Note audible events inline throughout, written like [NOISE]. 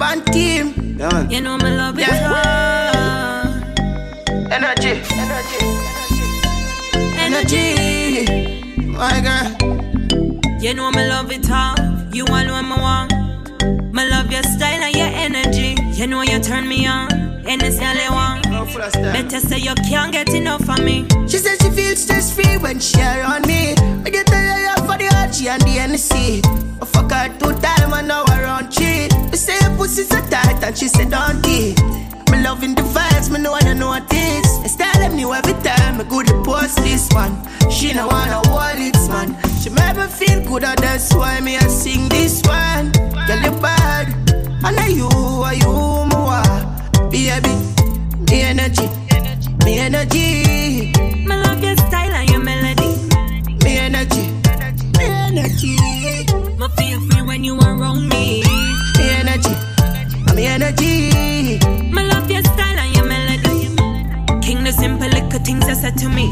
Urban team. Man. You know me love it Yeah. all. Energy, energy, energy. My girl. You know me love it all. You all know me want. Me love your style and your energy. You know you turn me on. And it's all I want. No full of style. Better say you can't get enough of me. She said she feels stress free when she around me. I get tired for the RG and the NC. I fuck her two time and now around three. Say her pussy so tight and she said don't it. Me loving the vibes, me know I don't know what this. I style them new every time. I go to post this one. She no wanna it, man. She make me feel good, and that's why me I sing this one. Girl, you bad, and I you, are you, more. Baby, me energy, me energy. Me love your style and your melody. Me energy, me energy, Me feel free when you around me. me me energy. Me love your style and your melody. King the simple little things you said to me.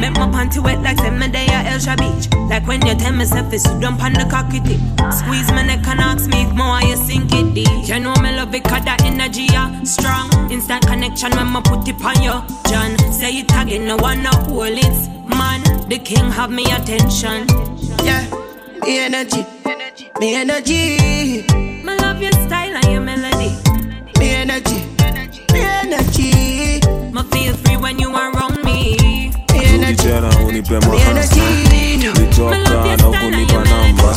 Make my panty wet like send me day at Elsha Beach. Like when you tell me self is you dump on the cocky tip. Squeeze my neck and ask me if more you sink it deep. You know me love it cause that energy yeah strong. Instant connection when me put it on you. John, say it again, no one no hold it. Man, the king have me attention. Yeah, me energy, me energy, Me love your style and your melody. me energy, me energy, Me feel free when you around me. me Rudi energy, tena unipe me maha energy. litoka na ukunipa namba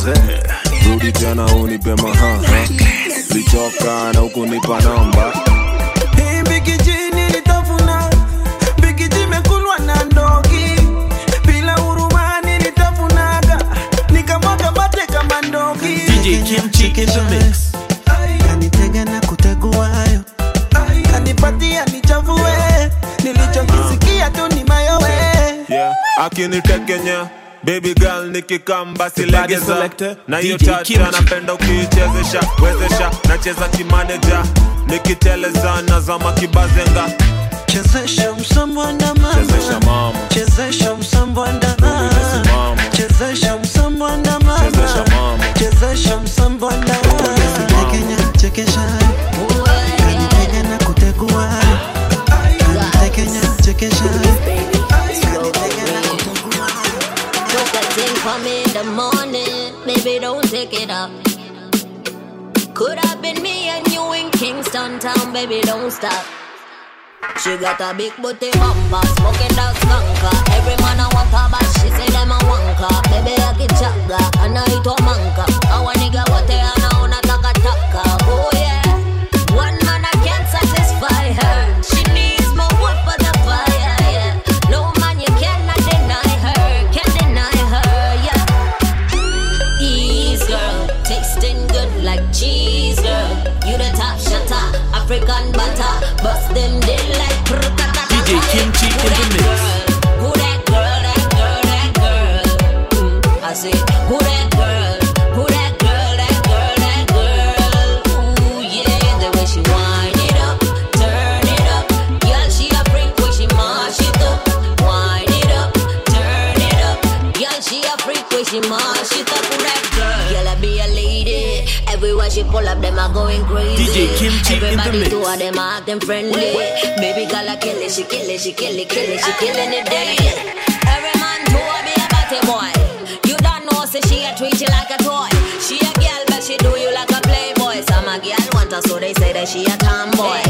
rudi tena unipe maha litoka na ukunipa namba Hii bikiji nilitafuna, bikiji imekulwa na ndogi. Bila huruma nilitafunaga, nikamwaga mate kama ndogi. DJ Kimchi in the mix. Kanitega na kuteguayo, kanipatia nichavue, nilichokisikia tu ni mayowe. yeah. akinitekenya baby girl nikikamba silegeza. na hiyo DJ tata napenda ukiichezesha wezesha nacheza kimaneja. Nikiteleza nazama kibazenga. Chezesha msambwanda mama, chezesha msambwa chezesha chekesha kanitega na kutegua kanitekenya chekesha kanitega na kutegua Took a thing for me in the morning, baby, don't take it up. Could have been me and you in Kingston town, baby, don't stop. She got a big booty bumper, smoking that skunker. Every man I want her, but she say them a wanker. Baby, I get chugga, and I eat a manka. I want nigga what they are now, a freak she it that girl? Girl, I be a lady. Everywhere she pull up, them are going crazy. DJ Kimchi in the Everybody two of them are acting friendly. Baby girl, I kill it, she kill it, she kill it, kill it, she killing it daily. Every man two of me a batty boy. You don't know, say she a treat you like a toy. She a girl, but she do you like a playboy. Some a girl want her, so they say that she a tomboy.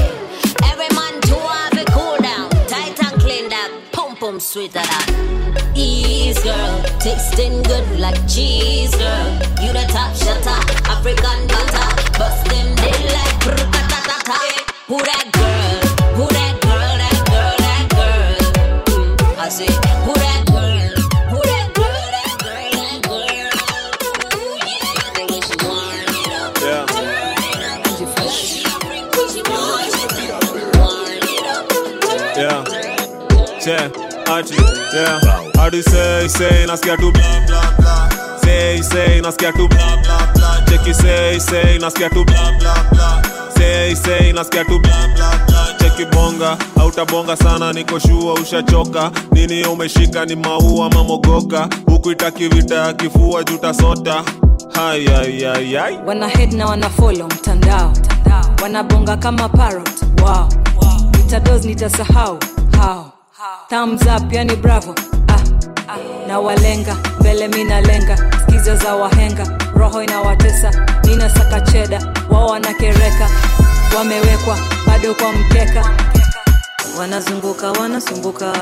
Pum sweeter than. Ease girl, tasting good like cheese girl. You the top shutter, African butter, bust them dead like brrrr-ta-ta-ta-ta. Who that girl? Who that girl? That girl? That girl? Mm, I say, who that girl? Who that girl? That girl? That girl? Ooh yeah, the way she wind it up, yeah. turn it up. Yeah, she a freak when she wind it up, wind it up, turn it up. yeah. Ati, yeah. Hadi say, say, nasikia tu bla bla bla. Say, say, nasikia tu bla bla bla. Cheki say, say, nasikia tu bla bla bla. Say, say, nasikia tu bla bla bla. Cheki bonga, hautabonga sana, niko shua ushachoka. Nini umeshika ni maua mamogoka. Huku itaki vita ya kifua juta sota. Hai, hai, hai, hai. wana head na wana follow mtandao wanabonga kama parrot wow. nitados nitasahau how thumbs up yani bravo. Ah, ah. na walenga mbele minalenga skiza za wahenga roho inawatesa. Nina saka cheda wao wanakereka. Wamewekwa bado kwa mkeka. Wanazunguka wanasumbuka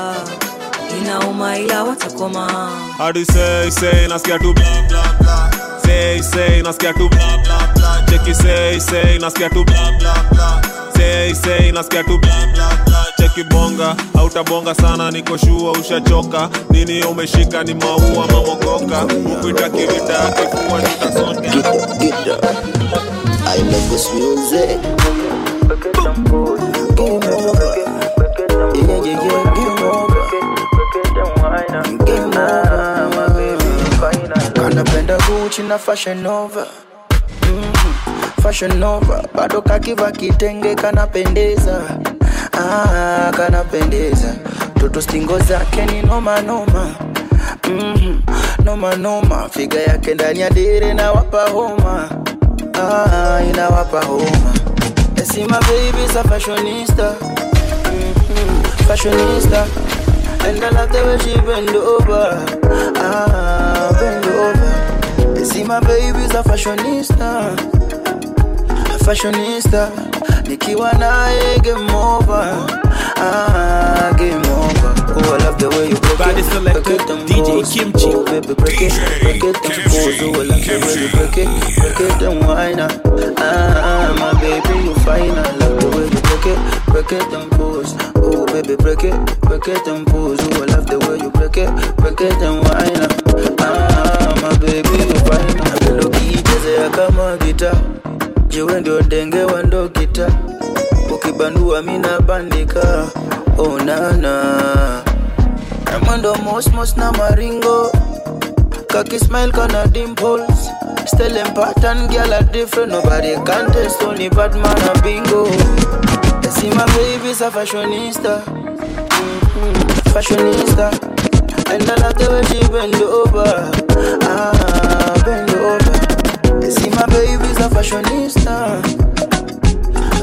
inauma ila watakoma. Hadi say say nasikia tu. Bla bla bla say say nasikia tu. Bla bla bla cheki say say nasikia tu. Bla bla bla say say nasikia tu. Bla bla bla cheki bonga hautabonga sana niko shua ushachoka. Nini umeshika ni maua mamogoka. Ukuita kivita kifua nitasonga I love this music. Boom. Boom. Yeah, yeah, yeah, Gucci na Fashion Nova. Mhm. Fashion Nova. Bado kakiva kitenge kanapendeza. Ah, kanapendeza. Toto stingo zake ni noma mm noma noma. Figa yake ndani ya dere na homa. Ah, inawapa homa. Esima baby my fashionista. Mm fashionista. And ah, over I see my baby's a fashionista. A fashionista. Nikiwa naye game over. Ah, game over. Oh, I love the way you break Body it, selector, break it and DJ pose. Kimchi. oh, baby break it, break it and pose oh, I love the way you break it, break it and whine ah, ah, my baby you fine. I love the way you break it, break it and pose oh, baby break it, break it and pose oh, I love the way you break it, break it and whine ukiichezea kama gitaa jiwe ndio denge wa ndo kita ukibandua mina bandika. Onana namwendo mosmos na maringo. Kakismile kana dimples. Still pattern, girl are different. Nobody can test, only bad man a bingo. I see my baby's a fashionista. Fashionista. And I love the way bend over. Ah, bend over baby's a fashionista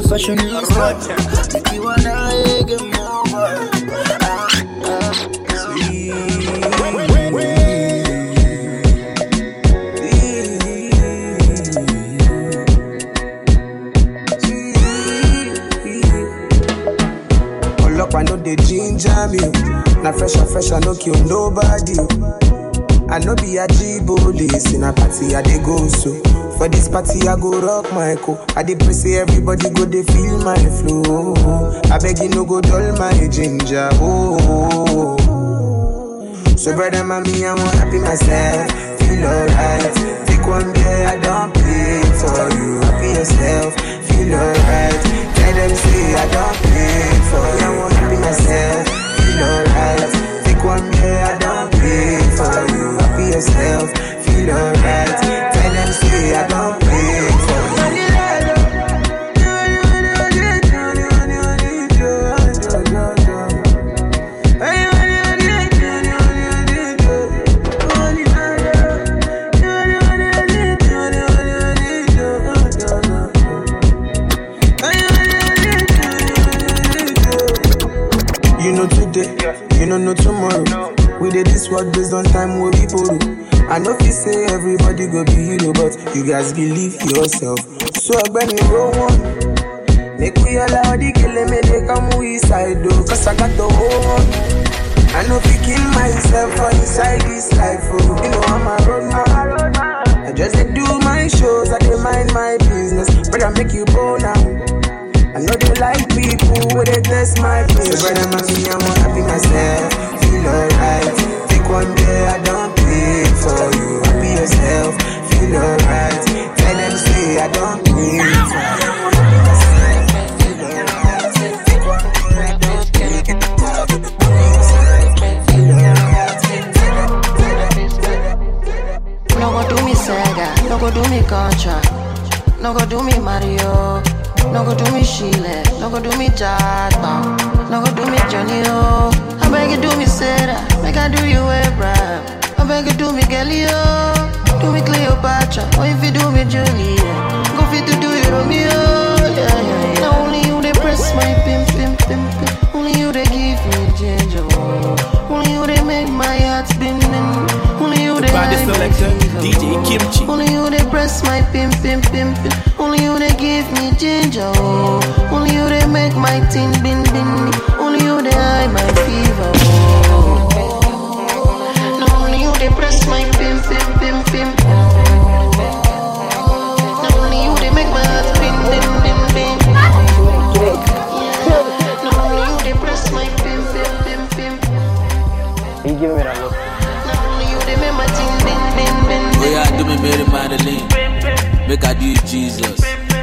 Fashionista Nikiwa naye game over Ah, ah. Ọlọ́pàá no dey ginger me. Na fresh and fresh I no kill nobody. I no be Ajibole, say a party I dey go so. For this party I go rock my co. I dey pray say everybody go dey feel my flow. I beg you no go dull my ginger. Oh. So brother mommy I wan happy myself, feel alright. Take one beer I don't pay for you. Happy yourself, feel alright. Tell them say I don pay for you. I wan happy myself, feel alright. Take one beer I don't pay for you. Yourself, feel alright. Tell them say I don pay for you. You know today, you know no tomorrow. This work based on time where we borrow. I know if you say everybody go be hero, but you guys believe yourself. So when you roll one, make we allow the killing me they come we side though, cause I got the whole one. I know if you kill myself for inside this life, oh, you know I'm a road man. I just do my shows, I dey mind my business, but I make you bow now. I know they like people where they test my patience. So brother, mommy, I'm happy myself. Feel alright. Take one day, I don't pay for you. Happy yourself. Feel alright. Tell them say I don't pay for you. Happy myself. Feel alright. Take one day, I don't pay for you. Happy yourself. Feel alright. Tell them, tell them, tell them. No go do me Sega, no go do me Contra, no go do me Mario, no go do me Sheila, no go do me Jack no go do me Johnny O. I beg you do me Sarah, make I do you Abraham. I beg you do me Galileo, do me Cleopatra, or if you do me Juliet, go fit to do you Romeo. Yeah, yeah, yeah. Now only you they press my pim pim pim pim. Only you they give me ginger. Only you they make my heart spinning by the selector, DJ Kimchi. Only you they press my pimp, pimp, pimp, pimp. Only you they give me ginger. Oh. Only you they make my tin bin bin. Only you they hide my fever. Oh. No, only you they press my pimp, pimp, pimp, pimp. Oh. Only you they make my heart bin bin bin bin. Yeah. Only you they press my pimp, pimp, pimp, pimp. Are you giving me that look? Oh yeah, do me Mary Magdalene. Make I do you Jesus.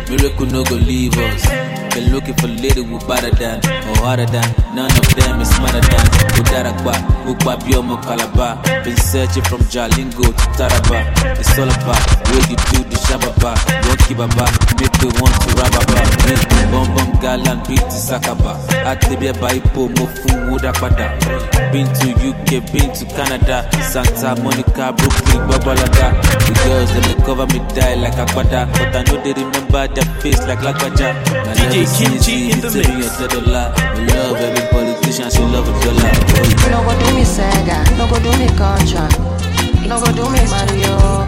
Miracle no go leave us. Been looking for lady who better than or harder than. None of them is smarter than. Udarakba, Ukba Biomo Calabar. Been searching from Jalingo to Taraba. It's all about where you do the shababa. Won't keep a bar, make we want to rababa. Bum bum galan beat to Sakaba. Atlibia Baipo, Mofu Wudapada. Been to UK, been to Canada, Santa Monica, Brooklyn, Babalaga. The girls that they cover me die like a Agbada, but I know they remember their face like Lagbaja. My love DJ is Kimchi easy, in the tell me mix. your dollar. We love every politician, she love a dollar. No go do me Sega, no go do me Contra, no go do me Mario,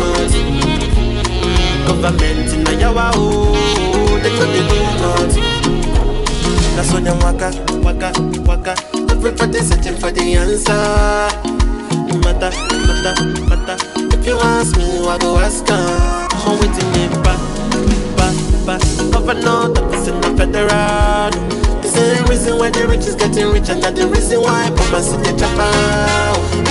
Government in a yawa they could do nothing. That's why them waka, waka, waka. Everybody searching for the answer. No matter, no matter, matter. If you ask me, I go ask her. I'm waiting me back, back, back. Governor, that is in the federal. This is the reason why the rich is getting rich, and that's the reason why Papa see the chopper.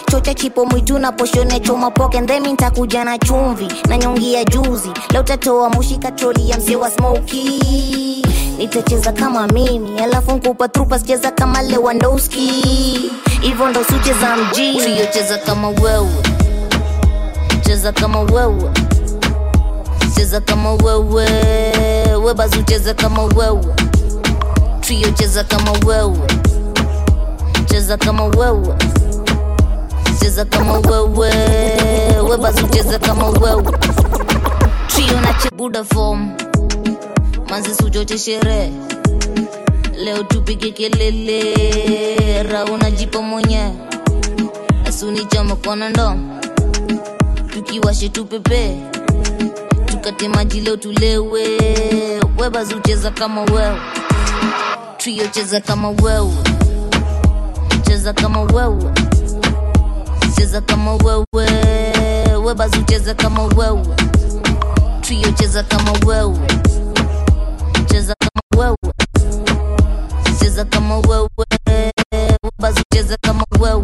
chocha kipo mwitu na poshone choma poke ndemi ntakuja na chumvi na nyongi ya juzi. Tatoa mushi katroli ya mzee wa smoki nitacheza kama mimi alafu nkupa trupa sicheza kama lewandowski. Hivyo ndo sucheza mjini. Kama wewe. Cheza kama wewe. Cheza kama wewe. Webazi ucheze kama wewe. Trio kama wewe. Cheza kama wewe cheza kama wewe. Webazi ucheze kama wewe. Trio manzi suchoche sherehe. Leo tupige kelele. Rauna jipa mwenye. Asuni chama kona ndo tukiwashe tupepe. Tukate maji leo tulewe. Webazi ucheza kama wewe. Trio cheza kama wewe. Cheza kama wewe cheza kama wewe. Webazi ucheza kama wewe. Trio cheza kama wewe. Cheza kama wewe. Cheza kama wewe. Webazi ucheza kama wewe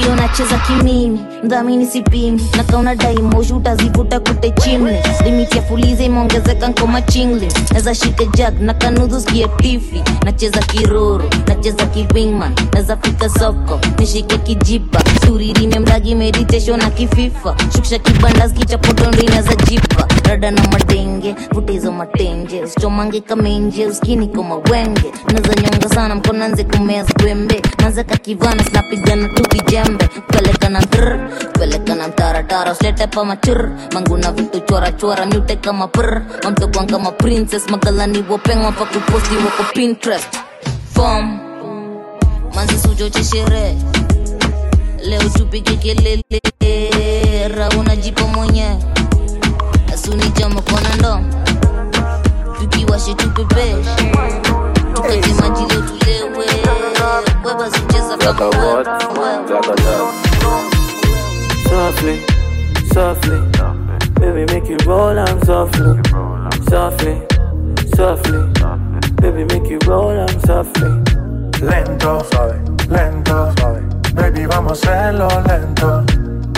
trio nacheza kimimi mdhamini sipimi. Na kauna daimoshi utazivuta kute chimli, limiti ya fuliza imeongezeka nkoma chingli, naza shika jag na kanudhu skie tifli nacheza kiroro nacheza kiwingman. Naza fika soko nishike kijipa. Suririme mragi meditation na kififa. Shukisha kibanda skichapotondo inaza jipa. Rada na matenge vutezo matenje usichomange kamenje uskini koma naza nyonga sana mkonanze kumea skwembe mazeka kivana sinapigana tu Ballet kanan ter, antar kanan tara tara. Slete pa macur? Mangguna pintu cora-cora Nyute kama per. Mamto kuang kama princess Magalani wapeng faku post di wako Pinterest. Fom. Manzi sujo chishere Leo chupi kike lele Rauna jipo mwenye Asuni jamo konando Tukiwashi pesh Tukati maji leo tulewe Weba suje Like a what? Like a love. Softly, softly. Baby, make you roll on softly. Softly, softly. Baby, make you roll on softly. Lento, suave, lento, suave. Baby, vamos a hacerlo lento.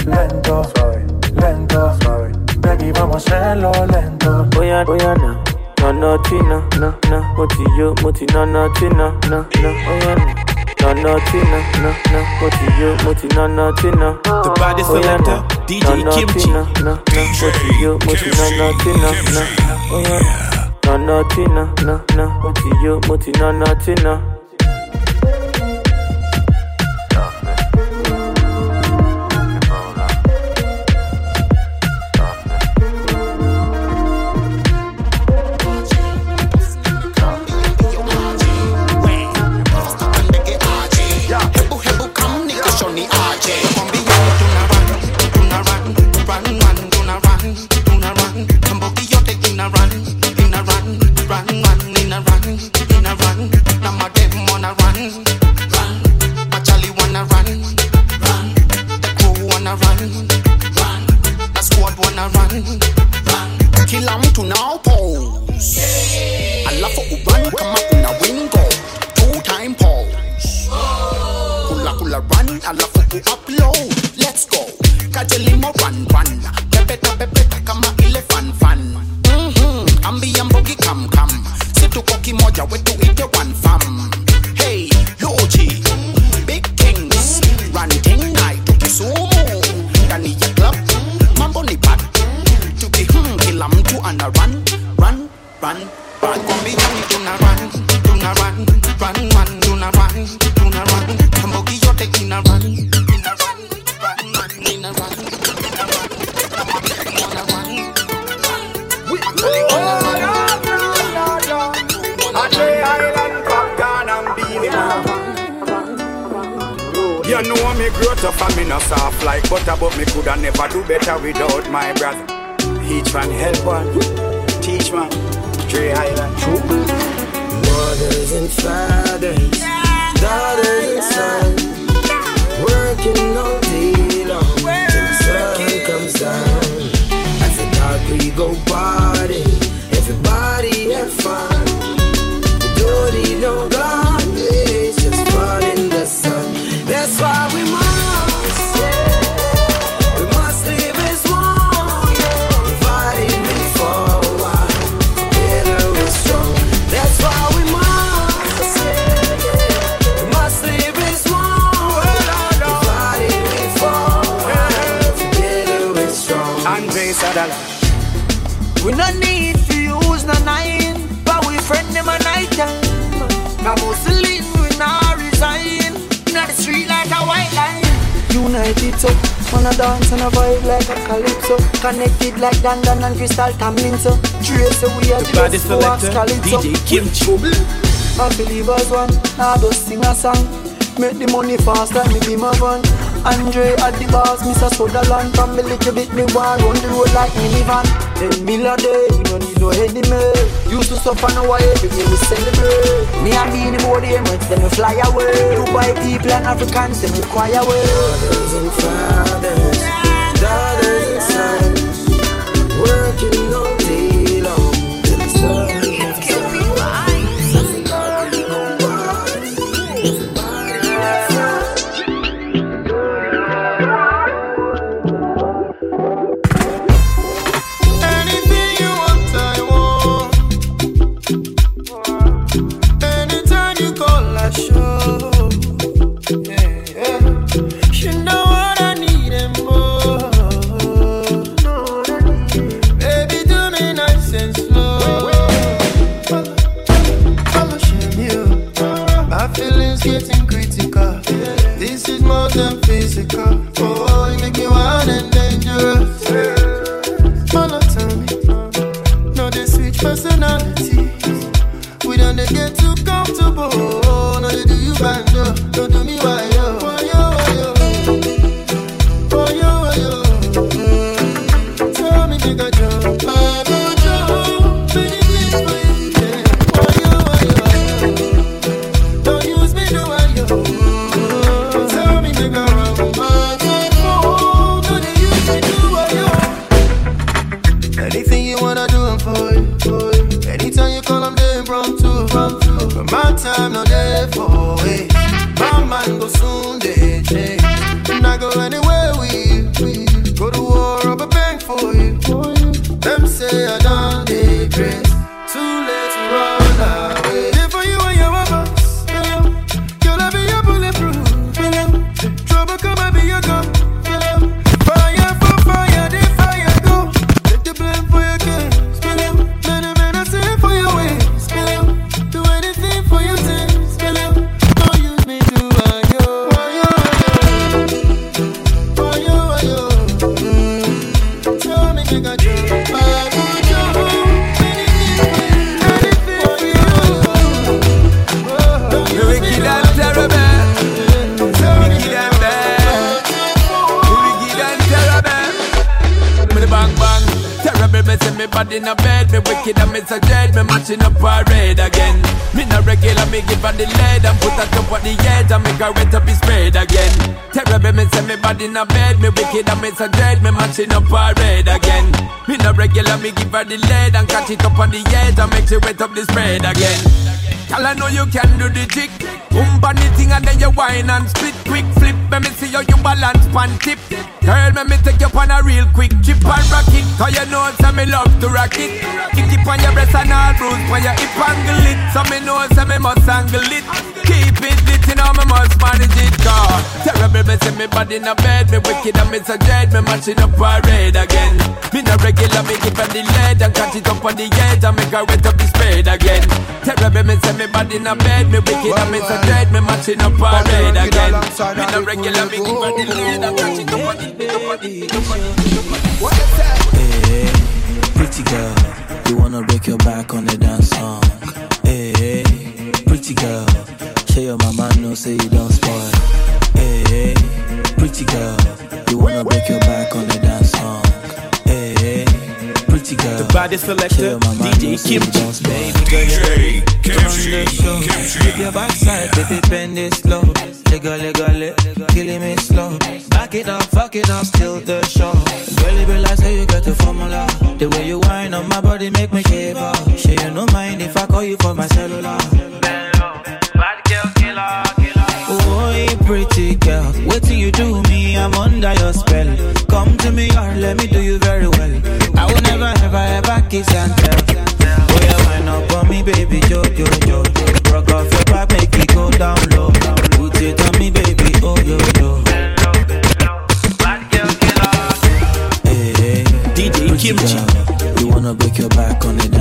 Lento, suave, lento, suave. Baby, vamos a hacerlo lento. Voy a, voy a now. No, no, Tina, no, no, moti yo, moti no, no, Tina, no, no. Na na no, na, na What you yo, moti oh, na na nothing. The body selector, DJ Kimchi. Na oh, na, na What you yo, moti na na nothing, Na na na na, na na. Moti yo, moti na na nothing. hips up. Wanna dance and a vibe like a calypso. Connected like Dandan and Crystal Tomlinson. Trace we are the best selector, DJ Kimchi. I believe as one, now just sing a song. Make the money fast like me be my van. Andre at the bars, Mr. Sutherland From me little bit, me want run the road like minivan Ten meal a day, we don't need no enemy. Used to suffer now way, every day we celebrate. Me and me in the body, emirates, then we fly away. Dubai people and Africans, then we cry away. Mothers and fathers, daughters and sons, working on the lead and put her top on the edge and make her wet up his spread again. Terrible, me say me body in a bed, me wicked and me so dread, me matching up parade again. Me no regular, me give her the lead and catch it up on the edge and make she wet up the spread again. Girl, I know you can do the trick. Boom the thing and then you whine and split quick flip. Let me see how you balance pan tip. Girl, let me take you on a real quick chip and rock it. Cause you know say me love to rock it. Kick it on your breast and all bruise on your hip angle it. So me know say me must angle it. Keep it lit, you know me must manage it. Cause terrible, me see me body in a bed. Me wicked and me so dread. Me matching up parade again. Me no regular, me give her the lead and catch it up on the edge and make her wet up the spade again. Terrible, me say me body in a bed. Me wicked and me so dread. Me matching up parade again. Me no regular, me give her the lead and catch it up on the up on the- up on the- Hey, pretty girl, you wanna break your back on the dance song. Hey, pretty girl, show your mama no say you don't spoil. Hey, pretty girl, you wanna break your back on the dance song. Hey, pretty girl, The body selector, DJ Kimchi. baby girl, you Come on the show. With your backside, baby, bend it slow. Lego, lego, le, killing me slow. Back it up, fuck it up, still the show. Girl, you realize how you got the formula. The way you whine on my body make me shiver. Sure, you no mind if I call you for my cellular. Pretty girl, wait till you do me, I'm under your spell. Come to me or let me do you very well. I will never, ever, ever kiss and tell. Oh, yeah, wind up on me, baby, yo, yo, yo. Rock off your back, make it go down low. Put it on me, baby, oh, yo, yo. Hey, hey, DJ Kimchi. you wanna break your back on the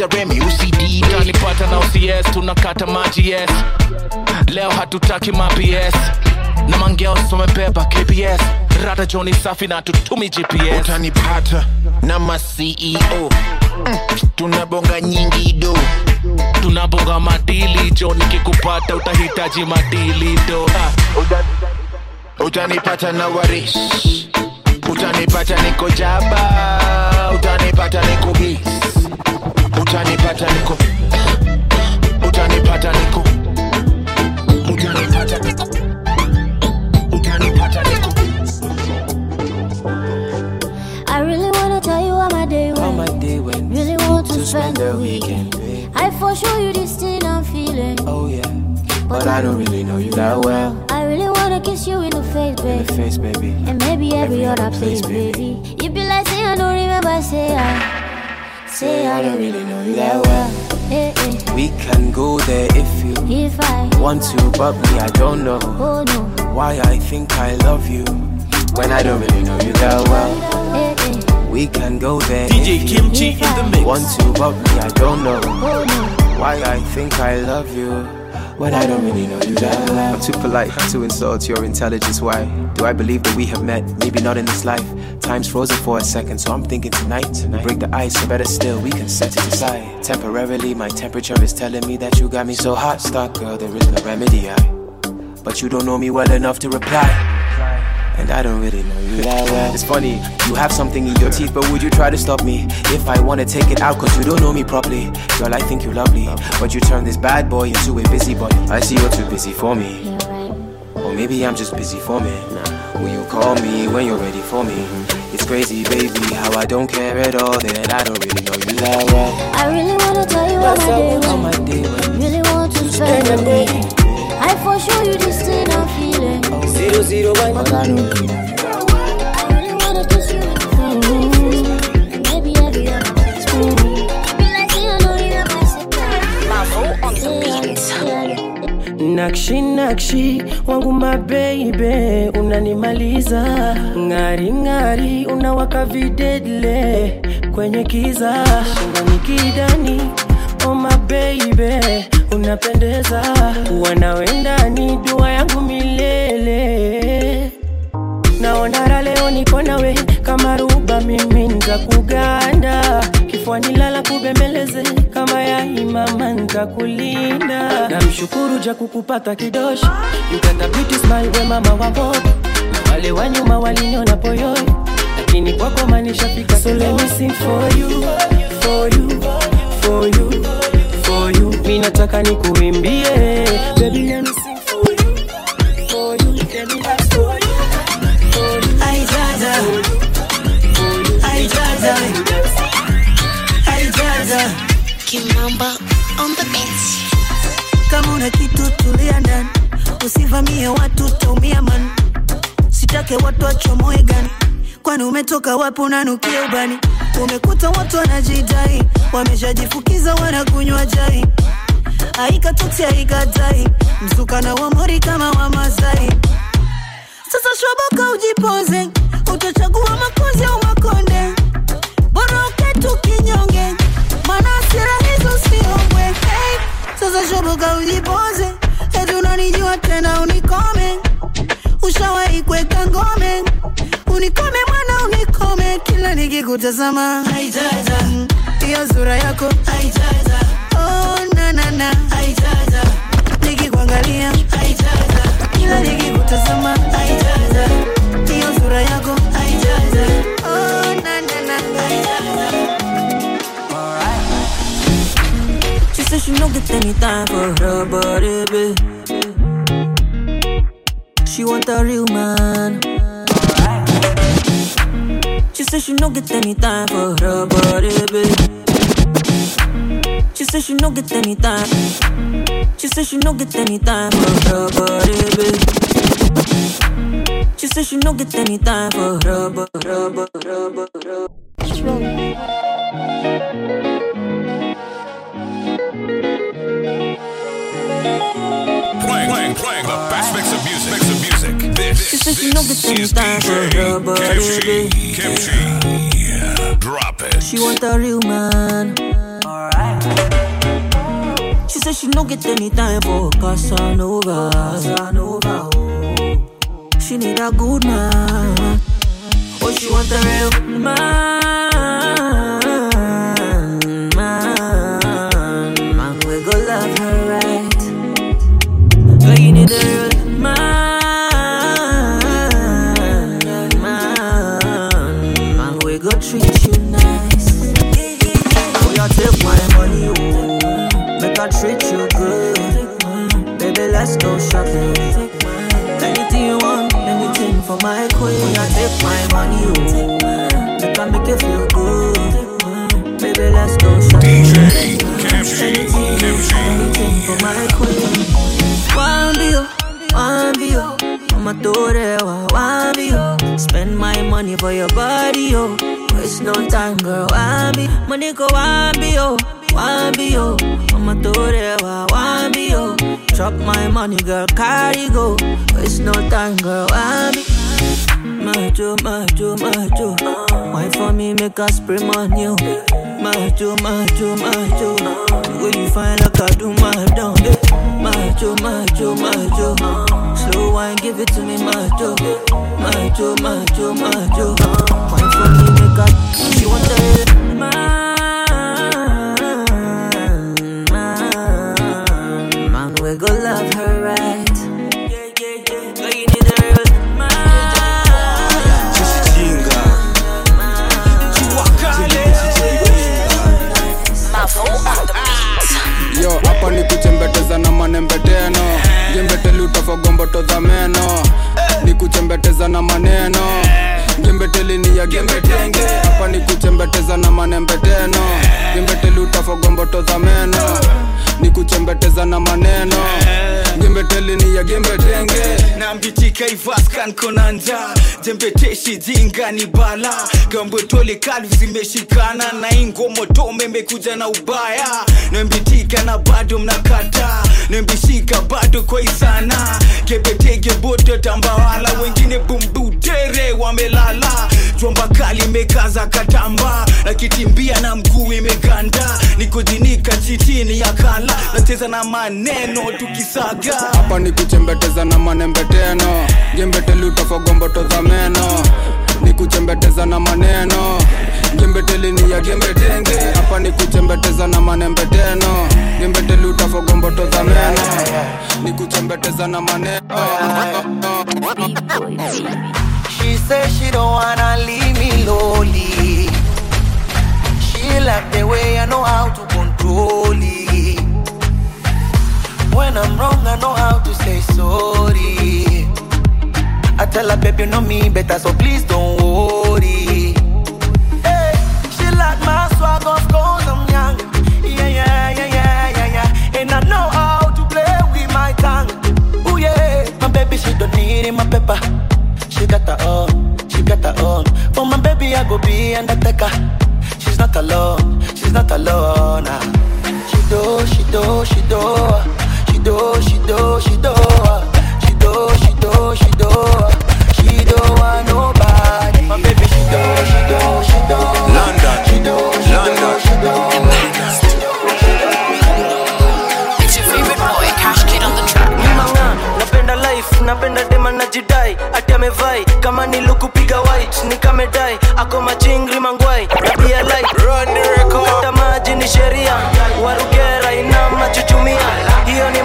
waitaleta remi UCD utanipata na OCS tunakata maji yes. Leo hatutaki maps na mangeos wamebeba kps rada joni safi na tutumi gps utanipata na maceo mm, tunabonga nyingi do. Tunabonga madili jo nikikupata utahitaji madili do. Ah. utanipata na warish utanipata niko jaba. Utanipata niko bis utanipata niko utanipata niko utanipata niko utanipata niko I really wanna tell you how my day went. my day went. Really want to, spend the weekend. I for sure you this thing I'm feeling. Oh yeah, but I don't really know you that well. I really wanna kiss you in the face, In baby. the face, baby. And maybe every, Every other other place, place, baby. You be like, say I don't remember, say I. Say I don't really know you that well. Eh, eh. We can go there if you If I want to, but me, I don't know oh no, why I think I love you when I don't really know you that well. eh, eh. We can go there DJ if you Kimchi in the mix. want to, but me, I don't know oh no. why I think I love you when I don't really know you that well. I'm too polite to insult your intelligence. Why do I believe that we have met? Maybe not in this life. Time's frozen for a second, so I'm thinking tonight. We break the ice, or better still, we can set it aside. Temporarily, my temperature is telling me that you got me so hot, stuck, girl. There is no remedy. I, but you don't know me well enough to reply. And I don't really know you that well. It's funny, you have something in your teeth, but would you try to stop me? If I wanna take it out, cause you don't know me properly. Girl, I think you're lovely, but you turn this bad boy into a busybody. I see you're too busy for me. Or maybe I'm just busy for me. Will you call me when you're ready for me? It's crazy, baby, how I don't care at all. Then I don't really know you that well. I really wanna tell you how my day went. How my day went. Really want to spend the weekend. Life will show you this thing I'm feeling. Zero zero one. I know. I Nakshi nakshi wangu mabeibe, unanimaliza. Ng'ari ng'ari, unawaka videdle kwenye kiza, shindani kidani, oh my unapendeza wanawendani dua yangu milele. Naonara leo niko nawe kama ruba mimi nza kuganda kifuani lala kubembeleze kama yaimama, nza kulinda namshukuru ja kukupata kidoshi got smile na wale wa nyuma waliniona poyoi. Lakini kwako manishapika so let for you for you for you hivi nataka nikuimbie. Baby Kama una kitu tulia ndani, usivamie watu taumia man. Sitake watu wachomoe gani, kwani umetoka wapo unanukia ubani? Umekuta watu wanajidai, wameshajifukiza wanakunywa jai Aikatuti aikatai, msukana wa mori kama wa Masai. Sasa shoboka ujipoze, utachagua makozi au makonde, bora uketu kinyonge, maana hasira hizo siombwe. Hey, sasa shoboka ujipoze, eti unanijua tena unikome, ushawahi kuweka ngome, unikome mwana unikome, kila nikikutazama. Haijaja hiyo sura yako. Oh nikikuangalia. Nikikutazama. Hiyo sura yako. She said she no get any time for her body, babe. She want a real man. She said she no get any time for her body, babe. She said she no get any time. She said she no get any time for her body, babe. She said she no get any time for her, but her, but her, but her. Playing, playing, playing the best mix of music. Mix of music. This, She said she no get any is time for her, but Kimchi. Drop it. She want a real man. Alright. She said she no get any time for Casanova. Casanova. oh. She need a good man. Oh, she want a real. Man, my queen. Oh, you take my money, oh. Make I make you feel good. Baby, let's go shopping. Anything, anything for my queen. Wambio, wambio, I'ma do whatever, wambio. Spend my money for your body, yo. Waste no time, girl, wambi. Money go wambio, wambio. I'ma do whatever, wambio. Drop my money, girl, carry go. Waste no time, girl, wambi. Majo, majo, majo. Why for me, make us spray on you. Majo, majo, majo. The way you find like I do my down. Majo, majo, majo. Slow wine, give it to me, majo. Majo, majo, majo. Why for me, make us. She want the en veneno. Yo invertí el ni kuchembeteza na maneno. Ngembeteli ni ya gembetenge. Hapa ni na manembeteno. Gimbeteli utafogomboto za meno. Ni na maneno. Gimbeteli ni ya gimbetenge nambitika jembeteshi jinga bala. Gambotole kalvi zimeshikana. Na ingomotome mekuja na ubaya. Nambitika na bado mnakata. Nambishika bado kwaisana gebetege boto tambawala wengine bumbutere wamelala. Jwamba kali imekaza katamba na kitimbia na mguu imeganda. Nikujinika chitini ya kala nacheza na maneno tukisaga. Hapa ni kuchembeteza na manembeteno gimbeteli meno ni kuchembeteza na maneno. Gembeteli ni ya gembetenge. Hapa ni kuchembeteza na manembeteno gimbeteli utafogomboto za meno. Ni kuchembeteza na maneno. Like the way I know how to control it. When I'm wrong, I know how to say sorry. I tell her, babe, you know me better, so please don't worry. Hey, she like my I'm young. Yeah, yeah, yeah, yeah, yeah, yeah. And I know how to play with my tongue. Ooh, yeah. My baby, she don't need in my pepper. She got her own, she got her own. For my baby, I go be undertaker. She's not alone, she's not alone. Nah. She do, she do, she do. She do, she do, she do. She do, she do, she do. Napenda dema najidai. Ati amevai kama nilukupiga white nikamedai ako machingri mangwai tabia light. Kukata maji ni sheria warugera ina machuchumia hiyo ni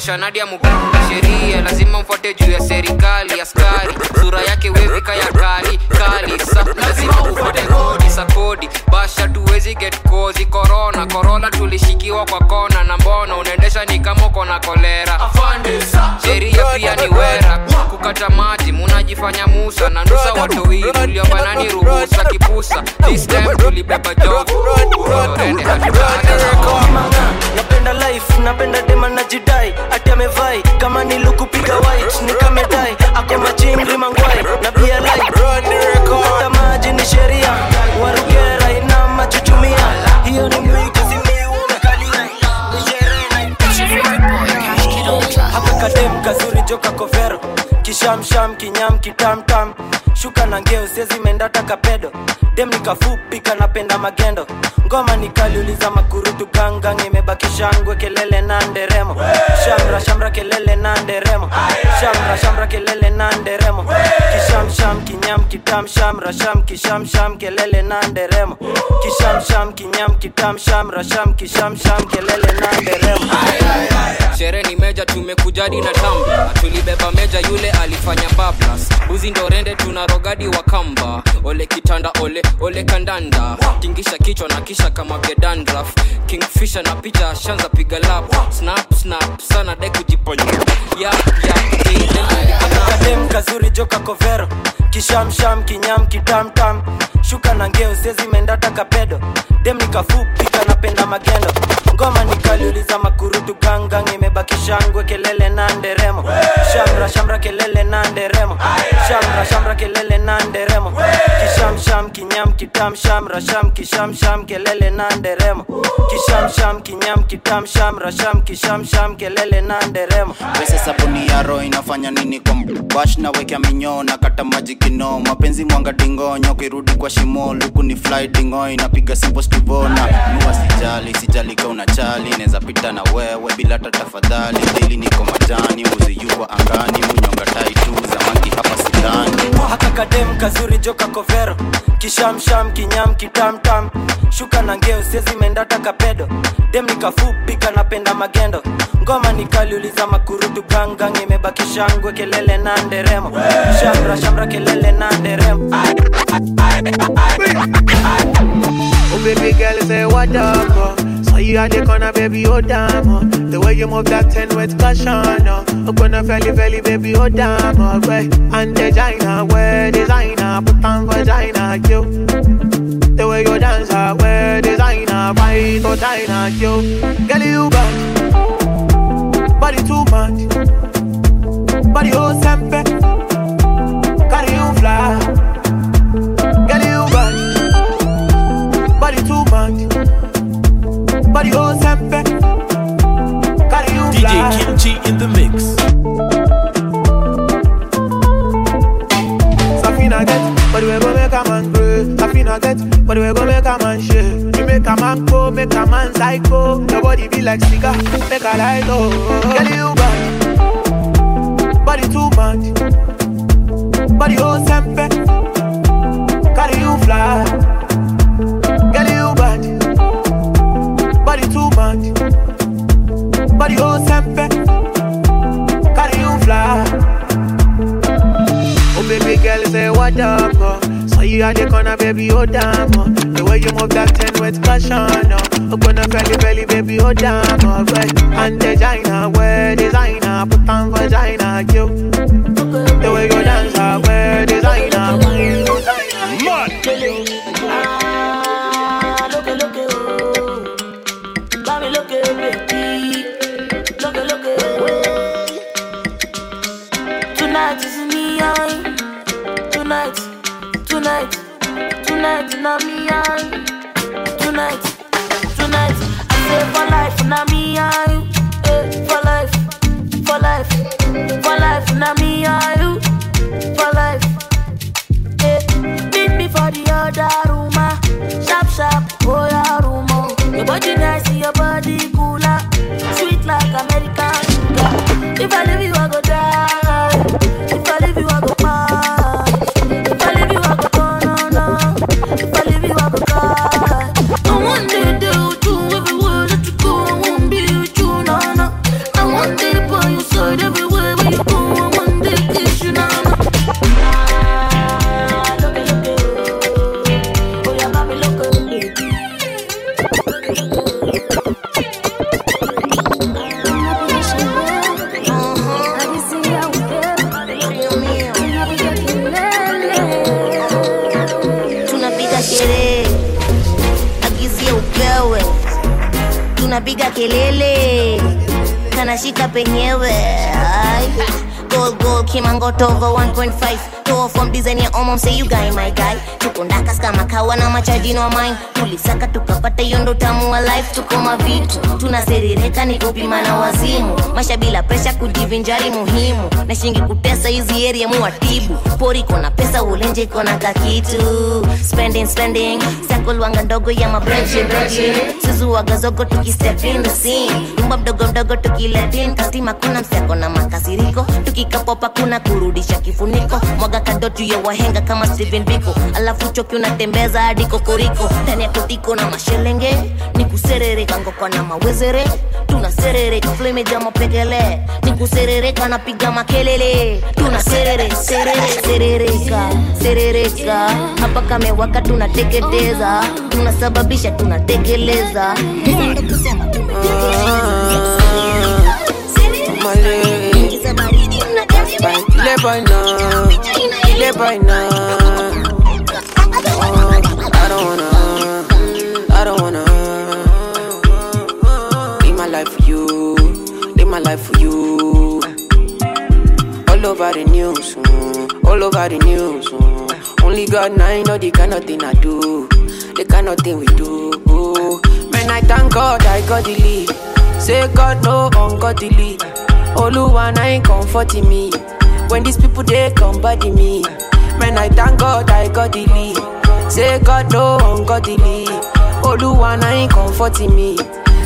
mukam kuna shanadi ya mukam sheria lazima mfuate juu ya serikali askari. Sura yake wevika ya kali kali sa lazima ufuate kodi sa kodi. Basha tuwezi get kozi. Korona korona tulishikiwa kwa kona na mbona? Unaendesha ni kama uko na kolera. Sheria pia ni wera. Kukata maji munajifanya musa na nusa watowili uliobanani ruhusa kipusa. This time tulibeba napenda life napenda dema najidai ati amevai kama nilukupiga white nikamedai ako machimri mangwai na pia light kukata maji ni sheria. Warugera ina machuchumia. Hiyo ni sherehe kadem kazuri joka kovero kishamsham kinyam kitamtam shuka na ngeo sezimendata kapedo. Dem nikafupika napenda magendo. Ngoma nikaliuliza makurutu gangang imebaki shangwe kelele na nderemo. Shamra shamra kelele na nderemo. Shamra shamra kelele na nderemo. Kishamsham kinyam kitam shamra sham kishamsham kelele na nderemo. Kishamsham kinyam kitam shamra sham kishamsham kelele na nderemo. Sherehe ni meja tumekujadi na tamba tulibeba meja yule alifanya bablas. Buzi ndo tuna rogadi wa kamba. Ole kitanda ole ole kandanda. Tingisha kichwa na kisha kama vyedandraf kingfisha na picha shanza piga lap. Snap snap sana dai yap kazuri joka kovero kishamsham kinyam kitamtam shuka na ngeo sezimendata kapedo. Dem nikafupika napenda magendo. Ngoma nikaliuliza makurutu gangang imebaki shangwe kelele na nderemo. Shamra shamra kelele na nderemo. Shamra shamra kelele na nderemo. Kishamsham kinyam kitam shamra sham kishamsham kelele na nderemo. Kishamsham kinyam kitam shamra sham kishamsham kelele na nderemo pesa sabuni ya roho inafanya nini kwa mbash na wekea minyoo na kata maji kino mapenzi mwanga dingonyo kirudi kwa shimo luku ni fly dingo inapiga simple stivona. Nua sijali sijali ka unachali naweza pita na wewe bila hata tafadhali. Daily niko majani mbuzi yuko angani munyonga tai tu. Zamaki hapa sidani haka kadem kazuri joka kovero kishamsham kinyam kitamtam shuka na ngeo sezimendata kapedo. Dem nikafupika napenda magendo. Ngoma nikaliuliza makurutu gangang imebaki shangwe kelele na nderemo. Shamra shamra kelele na nderemo Oh baby girl, say what up? uh? So you at the corner, baby, oh damn. Oh. The way you move that ten with caution. Oh. I'm gonna felly felly, baby, oh damn. Oh. Way. And designer, wear designer, put on vagina, you. The way you dance, I wear designer, white or China, yo. Girl, you bad, body too much, body oh sempe, carry you fly. Body too much, body oh sempe, carry you DJ fly. Kimchi in the mix. Safina get, but we go make a man pray. Safina get, but we go make a man shake. You make a man go, make a man psycho. Your body be like cigar, make a light oh. Girl you bad, body too much, body oh sempe, carry you fly. Body too much, body oh sempe, carry you fly. Oh baby girl, say what up, oh. So you at the corner, baby, oh damn, oh. The way you move that ten with caution, oh. Oh gonna belly belly, baby, oh damn, oh. Right. And designer, wear designer, put on vagina, you. The way you dance, wear designer, wear tonight, tonight, na me, I. Tonight, tonight, I say for life, na me, I. Eh, for life, for life, for life, na me, I. Capeñeve. Ay, gol, gol. Gold gold kimangoto over 1.5 Toa from design ya omo say you guy my guy. Tuko skama kawa na machaji no mine tulisaka tukapata hiyo tamu wa life tuko mavitu. Tunaserereka ni kupima na wazimu. Maisha bila presha kujivinjari muhimu. Na shingi kutesa hizi area muwatibu. Pori kona pesa ulenje kona kakitu. Spending spending. Sakolwanga ndogo ya mabrenche brenche suzuwaga zogo tukistep in the scene. Rumba mdogo mdogo tukiletin kastima kuna mseko na makasiriko. Tukikapopa kuna kurudisha kifuniko. Mwaga kadotu ya wahenga kama Steven Biko. Alafu choki unatembeza hadi kokoriko. Ndani ya kotiko na mashelenge ni kuserereka ngoko na mawezere. Tunaserereka flame pekele ni kuserereka napiga makelele. Tunaserere serere serereka hapa kamewaka tunateketeza. Tunasababisha tunatekeleza Ile boy now, ile boy now. Oh, I don't wanna, I don't wanna. Live my life for you, live my life for you. All over the news, mm, all over the news. mm. Only God now know the kind of thing I do, the kind of thing we do. Man, I thank God I got the lead. Say God no ungodly. Oluwa ain't comforting me. When these people they come body me. Man, I thank God I got the. Say God no ungodly. Oluwa na ain't comforting me.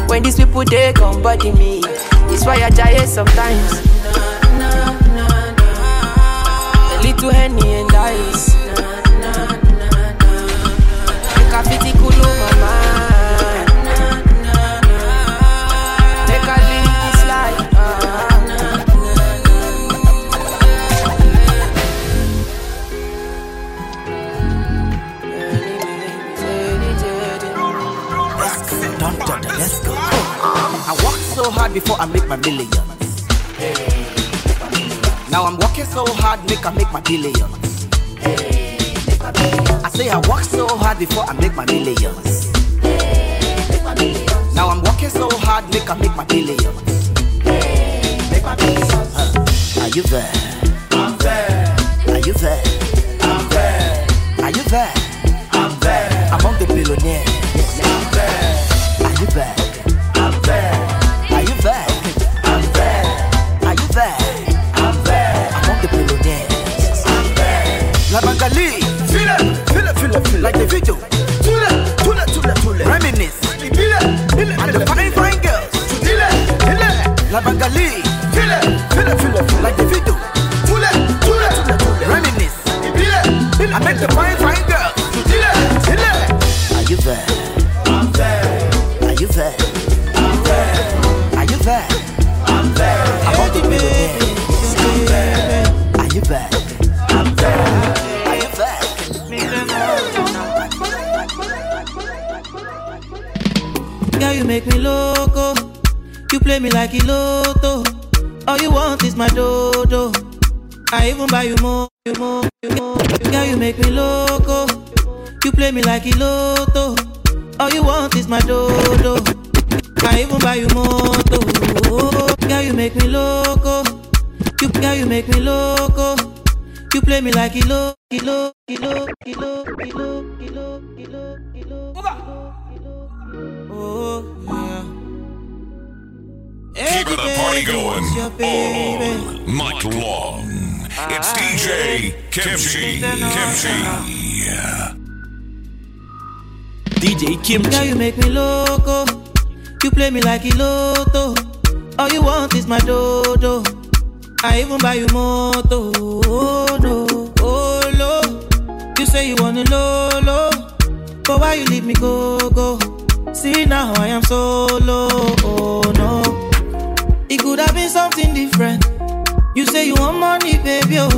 When these people they come body me. It's why I die sometimes. A little henny before I make my millions. Now I'm working so hard, make I make my billions. I say I work so hard before I make my millions. Now I'm working so hard, make I make my billions. Uh, are you there? I'm there. Are you there? I'm there. Are you there? I'm there. Among the billionaires. I'm there. Are you there? Like the video. Tule, tule, tule, tule. Reminisce. Feel it, and the fine, fine girls. Feel it. La Bangali. It, feel it. Like the video. Tule, tule, tule, tule. Reminisce. Feel it. I make the fine, fine me loco. You play me like Iloto. All you want is my dodo. I even buy you more, you more, you more. Girl, you make me loco. You play me like Iloto. All you want is my dodo. I even buy you moto. Girl, you make me loco. You, girl, you make me loco. You play me like Ilo, Ilo, Ilo, Ilo, Ilo, Ilo, Ilo, Ilo. Oh, yeah. Keeping the party going Your baby. all night long. It's ah. DJ Kimchi. Kimchi. DJ Kimchi. Girl, you make me loco. You play me like Iloto. All you want is my dodo. I even buy you moto. Oh no, oh no. You say you want a lolo, but why you leave me go go? See now I am solo. Oh no, it could have been something different. You say you want money, baby. Oh,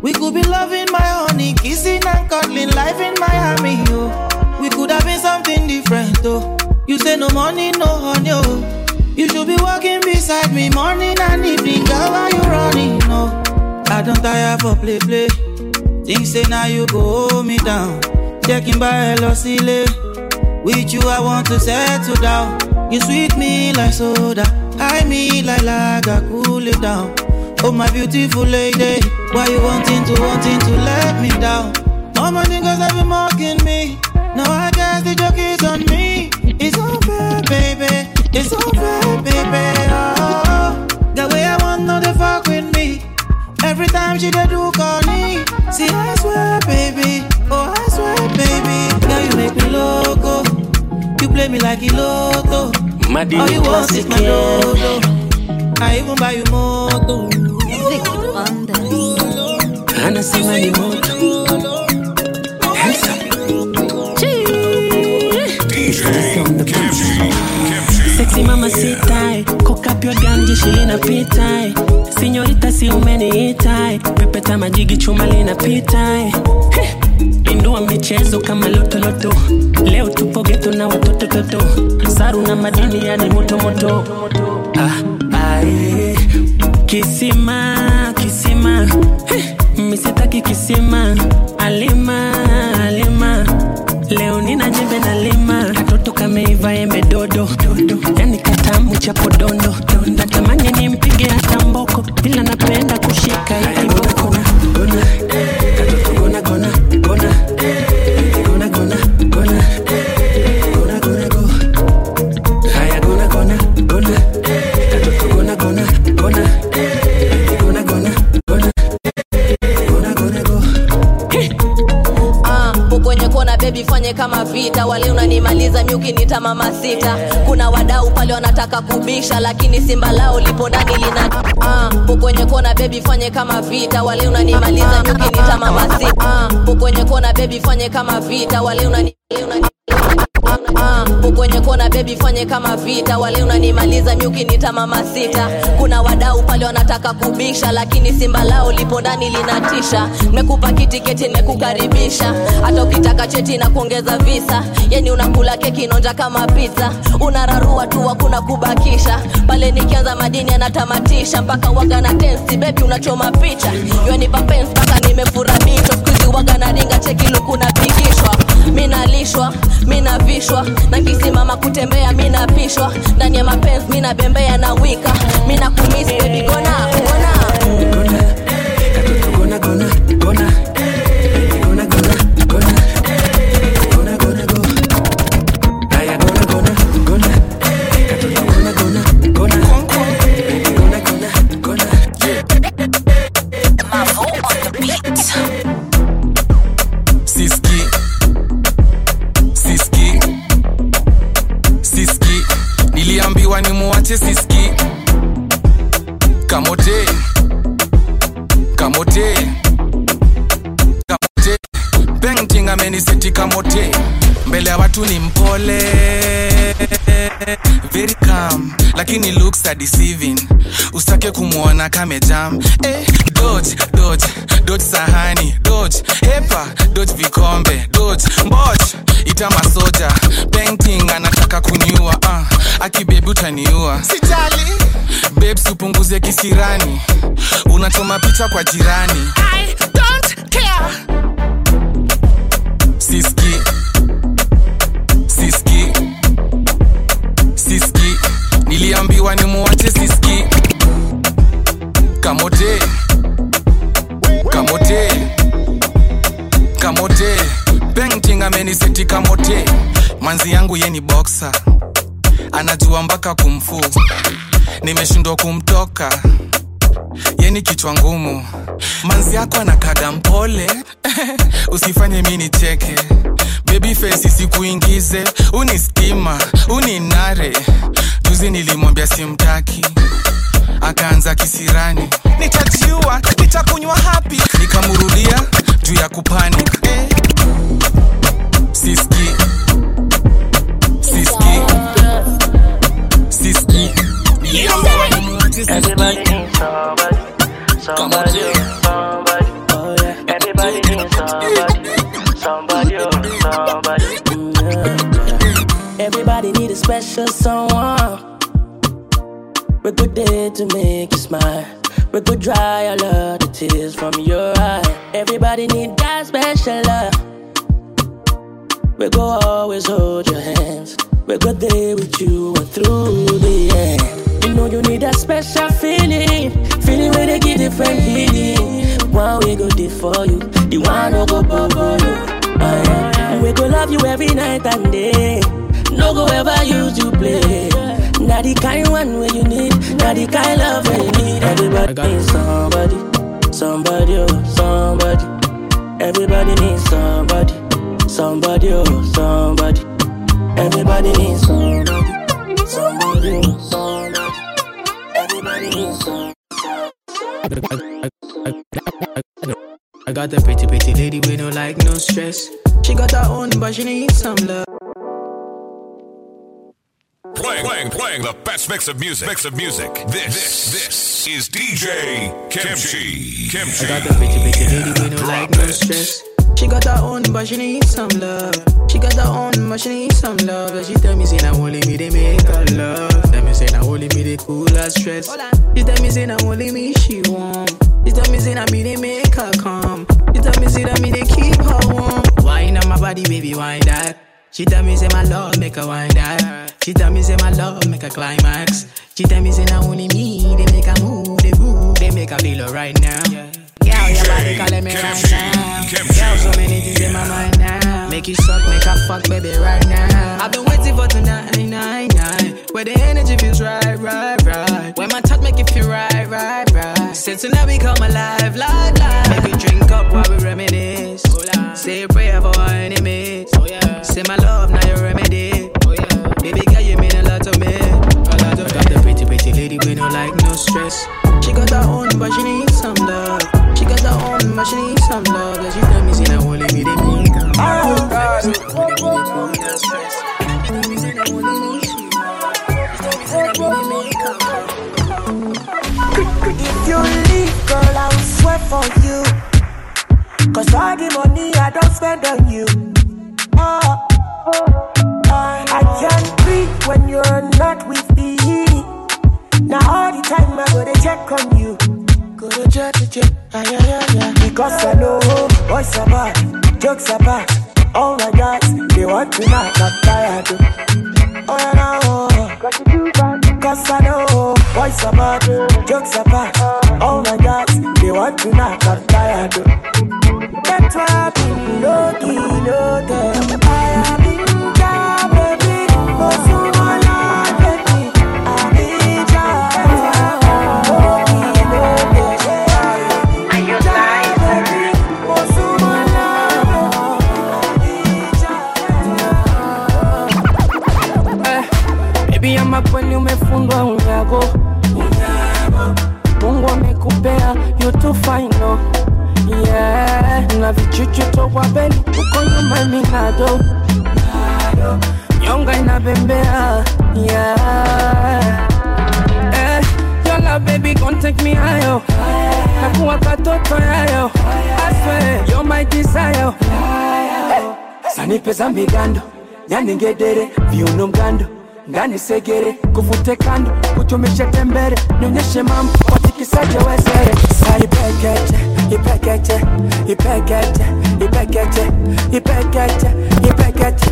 we could be loving my honey, kissing and cuddling, life in Miami. Oh, we could have been something different. Oh, you say no money, no honey. Oh. You should be walking beside me morning and evening, girl. Why you running? No, I don't tire for play play. Things say now you go hold me down. Checking by hello silly. With you I want to settle down. You sweet me like soda, high me like lager, cool it down. Oh my beautiful lady, why you wanting to wanting to let me down? All my niggas have been mocking me. Now I guess the joke is on me. It's unfair, baby. It's unfair, baby. Oh, the way I want no they fuck with me. Every time she dey do call me. See, I swear, baby. Oh, I swear, baby. Girl, you make me loco. You play me like Iloto. My All you want is my logo. I even buy you moto. anasema ni moto. Sexy mama sitai. Cock up your jeshi linapita Sinyorita si umeniita Pepeta majigi chuma linapita Heh, Indua michezo kama lotoloto Leo tupo geto na watoto toto. Saru na madini yani motomoto moto. Ah. Kisima kisima. Hey, Misitaki kisima. Alima alima. Leo nina jembe na lima. Katoto kameiva embe dodo. Yani katamu cha podondo. Natamani nimpige hata mboko. Ila napenda kushika hii bebi kama vita. Wale unanimaliza nyuki nita mama sita. Kuna wadau pale wanataka kubisha lakini simba lao lipo ndani lina uko kwenye kona bebi fanye kama vita. Wale unanimaliza nyuki nita mama sita. Kwenye kona bebi fanye kama vita. Wale unani unani- uh, kwenye kona bebi fanye kama vita. Wale unanimaliza miuki nita mama sita kuna wadau pale wanataka kubisha lakini simba lao lipo ndani linatisha. Mekupa kitiketi nimekukaribisha hata ukitaka cheti na kuongeza visa. Yani unakula keki nonja kama pizza. Unararua tu hakuna kubakisha. Pale nikianza madini anatamatisha mpaka waga na tensi bebi unachoma picha. Yani papens mpaka nimefurahishwa. Skuzi waga na ringa cheki luku napigishwa minalishwa minavishwa na mama kutembea mi napishwa. Ndani ya mapenzi mi nabembea na wika. Mi nakumisi begona ni Siski. Kamote. Kamote. Kamote. Painting ameniseti kamote. Mbele ya watu ni mpole Very calm Lakini looks are deceiving. Usitake kumwona kame jam. Eh, Dodge, dodge, dodge sahani Dodge, hepa, dodge vikombe Dodge, mboch, ita masoja. Painting anataka kuniua uh, Akibebi utaniua. Sijali. Babes upunguze kisirani. Unachoma picha kwa jirani. I don't care. Siski Siski Niliambiwa ni muwache Siski Kamote. Kamote. Kamote. Painting ameniseti kamote. Manzi yangu ye ni boxer. Anajua mpaka kumfu. Nimeshindwa kumtoka. Yeni kichwa ngumu. Manzi yako anakaga mpole. [LAUGHS] Usifanye mi nicheke. Baby face isikuingize Uni stima, uni nare Juzi nilimwambia simtaki. Akaanza kisirani. Nitajiua, nitakunywa hapi. Nikamurudia juu ya kupani. Eh. Everybody needs a special someone. We're good there to make you smile. We could dry all of the tears from your eye. Everybody need that special love. We go always hold your hands. We go there with you and through the end. You know you need that special feeling, feeling where they give different healing. One we go there for you, the one no go bubble you. Yeah. We go love you every night and day. No go ever use you play. Not the kind one where you need, not the kind love where you need. Everybody needs somebody, somebody, oh, somebody. Everybody needs somebody, somebody, oh, somebody. Everybody needs somebody, somebody, oh, somebody. Everybody needs somebody. I got a pretty, pretty lady with no like, no stress. She got her own, but she needs some love. Playing, playing, playing the best mix of music. Mix of music. This, this, this is DJ Kimchi. Kimchi. I got a pretty, pretty lady with no like, no stress. She got her own, but she needs some love. She got her own, but she needs some love. But she tell me, say, now only me, they make her love. Tell me, say, now only me, they cool her stress. She tell me, say, now only me, she warm. She tell me, say, now me, they make her calm. She tell me, say, that me, they keep her warm. Wine on my body, baby, wine that. She tell me, say, my love, make her wine that. She tell me, say, my love, make her climax. She tell me, say, now only me, they make her move, they move, they make her feel alright now. Girl, your body calling me right now. Girl, so many things in my mind now. Make you suck, make her fuck, baby, right now. I've been waiting for tonight, night, night. Where the energy feels right, right, right. When my touch make you feel right, right, right. Since tonight we come alive, live, live. Make we drink up while we reminisce. Say Say prayer for our enemies. Oh, yeah. Say my love, now your remedy. Oh, yeah. Baby girl, you mean a lot to me. A lot Got the pretty, pretty lady, we don't like no stress. She got her own, but she needs some love. She got her own, but she needs some love. Cause she tell me, see, now only me, they need God. Me. If you leave, girl, I'll sweat for you. Cause all the money I don't spend on you. Oh, I can't breathe when you're not with me. Now all the time I go to check on you. Go to check, to check, ah, yeah, yeah, yeah. Because I know boys are bad, jokes are bad. All my guys, they want to knock, I'm tired. Oh, yeah, no. Cause you do bad. Cause I know boys are bad, jokes are bad. All my guys, they want to knock, I'm tired. Mungu amekupea you too fine no yeah. na vichuchu tokwa beli uko nyuma minado nyonga inabembea yeah. eh, yola baby gon take me higher nakuwa katoto yayo swear you're my desire eh, sanipeza migando nyaningedere viuno mgando ndani segere kuvute kando kutumishe tembere nionyeshe mambo watikisaje wezere sa ipekeche ipekeche ipekeche ipekeche ipekeche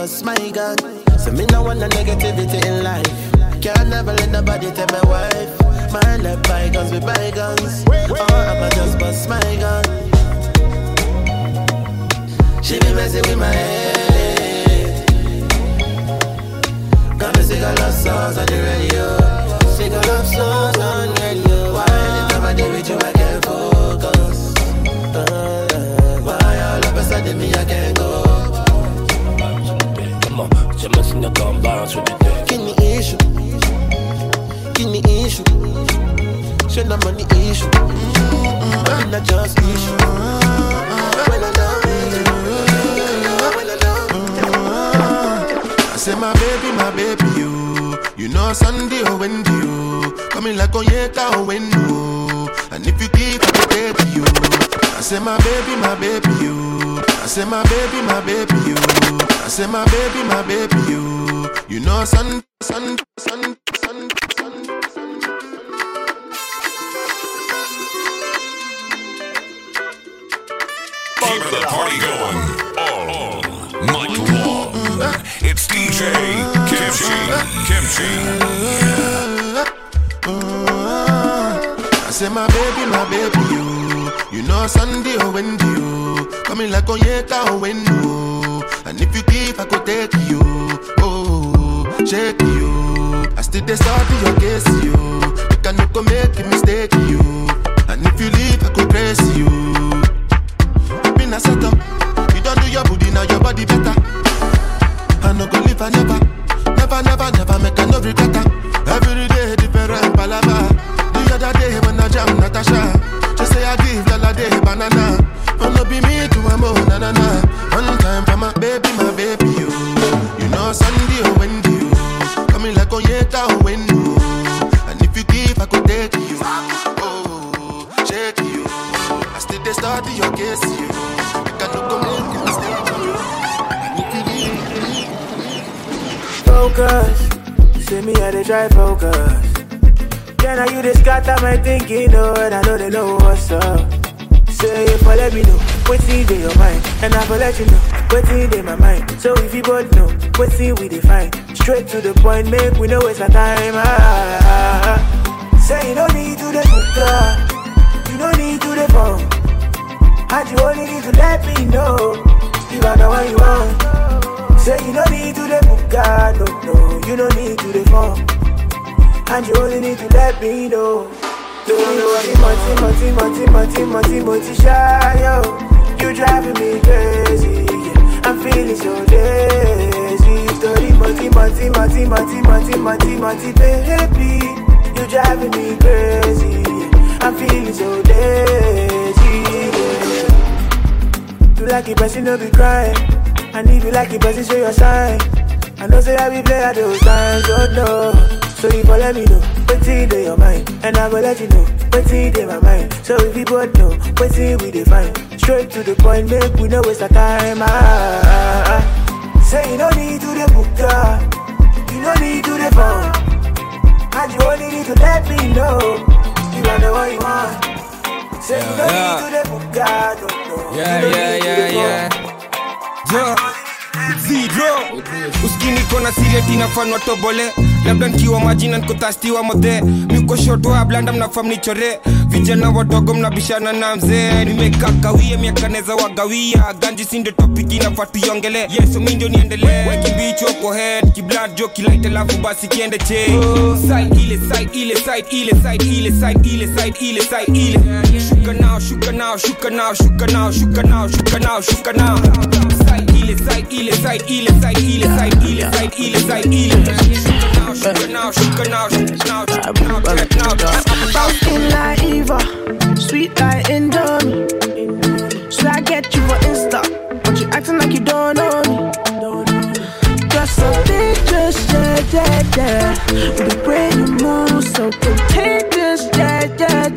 Bust my gun. So me no want no negativity in life. Can't never let nobody tell my wife. My left bygones with bygones. Oh, I'ma just bust my gun. She be messing with my head. Got me sing a love songs on the radio. Sing a love songs on the radio. Why anytime I deal with you, I can't focus. Uh, why all of a sudden me, I can't go? Come on, just messing up on bounce with the dick. Give me issue. Give me issue. Show no money issue. Mm-hmm. I mean, not just issue. When I down, when I down. I say my baby, my baby, you. You know Sunday or Wendy, you. Coming like Onyeka or Wendu. And if you keep, I could take you. I say my baby, my baby, you. I say my baby, my baby, you. I say my baby, my baby, you. You know Sun, Sun, Sun, Sun, Sun. Keeping the party going all night long. It's DJ Kimchi. Kimchi. I say my baby, my baby, you. You know Sunday oh, or Wendy, you. Coming like Onyeka oh, or Wendu. And if you give, I could take you. Oh, shake you. I still dey study your case, you. You can no go make a mistake, you. And if you leave, I could praise you. You been a setup. You don't do your booty, now your body better. I no go live, I never. Never, never, never make a no regret. Every day, different palava. The other day, when I jam Natasha, day banana. Oh, no be me to a mo, na na na. One time for my baby, my baby, you. You know Sunday oh, or Wendy, you. Coming like Onyeka or oh, Wendu. And if you give, I could take you. Oh, shake you. I still dey study your case, you. You can go make a mistake, you. And you Focus. Say me how they try focus. Yeah, now you just got my thinking, oh, and I know they know what's up. Say if I let me know, what's in your mind, and I will let you know, what's in my mind. So if you both know, what's in we define, straight to the point, make we know waste our time. Ah, say you don't need to the hookah, you don't need to the phone, and you only need to let me know if I know what you want. Say you don't need to the hookah, no, no, you don't need to the phone. And you only need to let me know. Need multi, multi, multi, multi, multi, multi, shy, yo. You driving me crazy. yeah. I'm feeling so lazy. story, multi, multi, multi, multi, multi, multi, multi, baby. You driving me crazy. I'm feeling so dizzy. You like it, but you know be crying. And if you like it, but you show your sign. I know say I be play at those times, oh no. So you let me know, what's in your mind. And I will let you know, what's in my mind. So if you both know, what's in we define. Straight to the point, make we know waste our time. Ah. Say you don't need to the book, you don't need to the phone. And you only need to let me know, you are the one you want. Say you don't Yeah, need to the book, no, no. Yeah, You don't yeah, need to yeah, the yeah. phone. Yeah. Zero. uskini kona sirieti nafanwa tobole. Labda nkiwa majina nkutastiwa modhe mikoshotoa blanda mnafam nichore. Vijana wadogo mnabishana na mzee. Nimekakawie miakaneza wagawia. Ganji sindo topiki nafatuiongele yeso mindio niendelee. Wekimbicho ko head kiblad jo kilaite lafu basi kiende che side ile side ile side ile side ile side ile side ile side ile skin like Eva, sweet like Indomie. Should I get you for Insta? But you acting like you don't know me. Just so dangerous, yeah, yeah, yeah. The way you move, so yeah,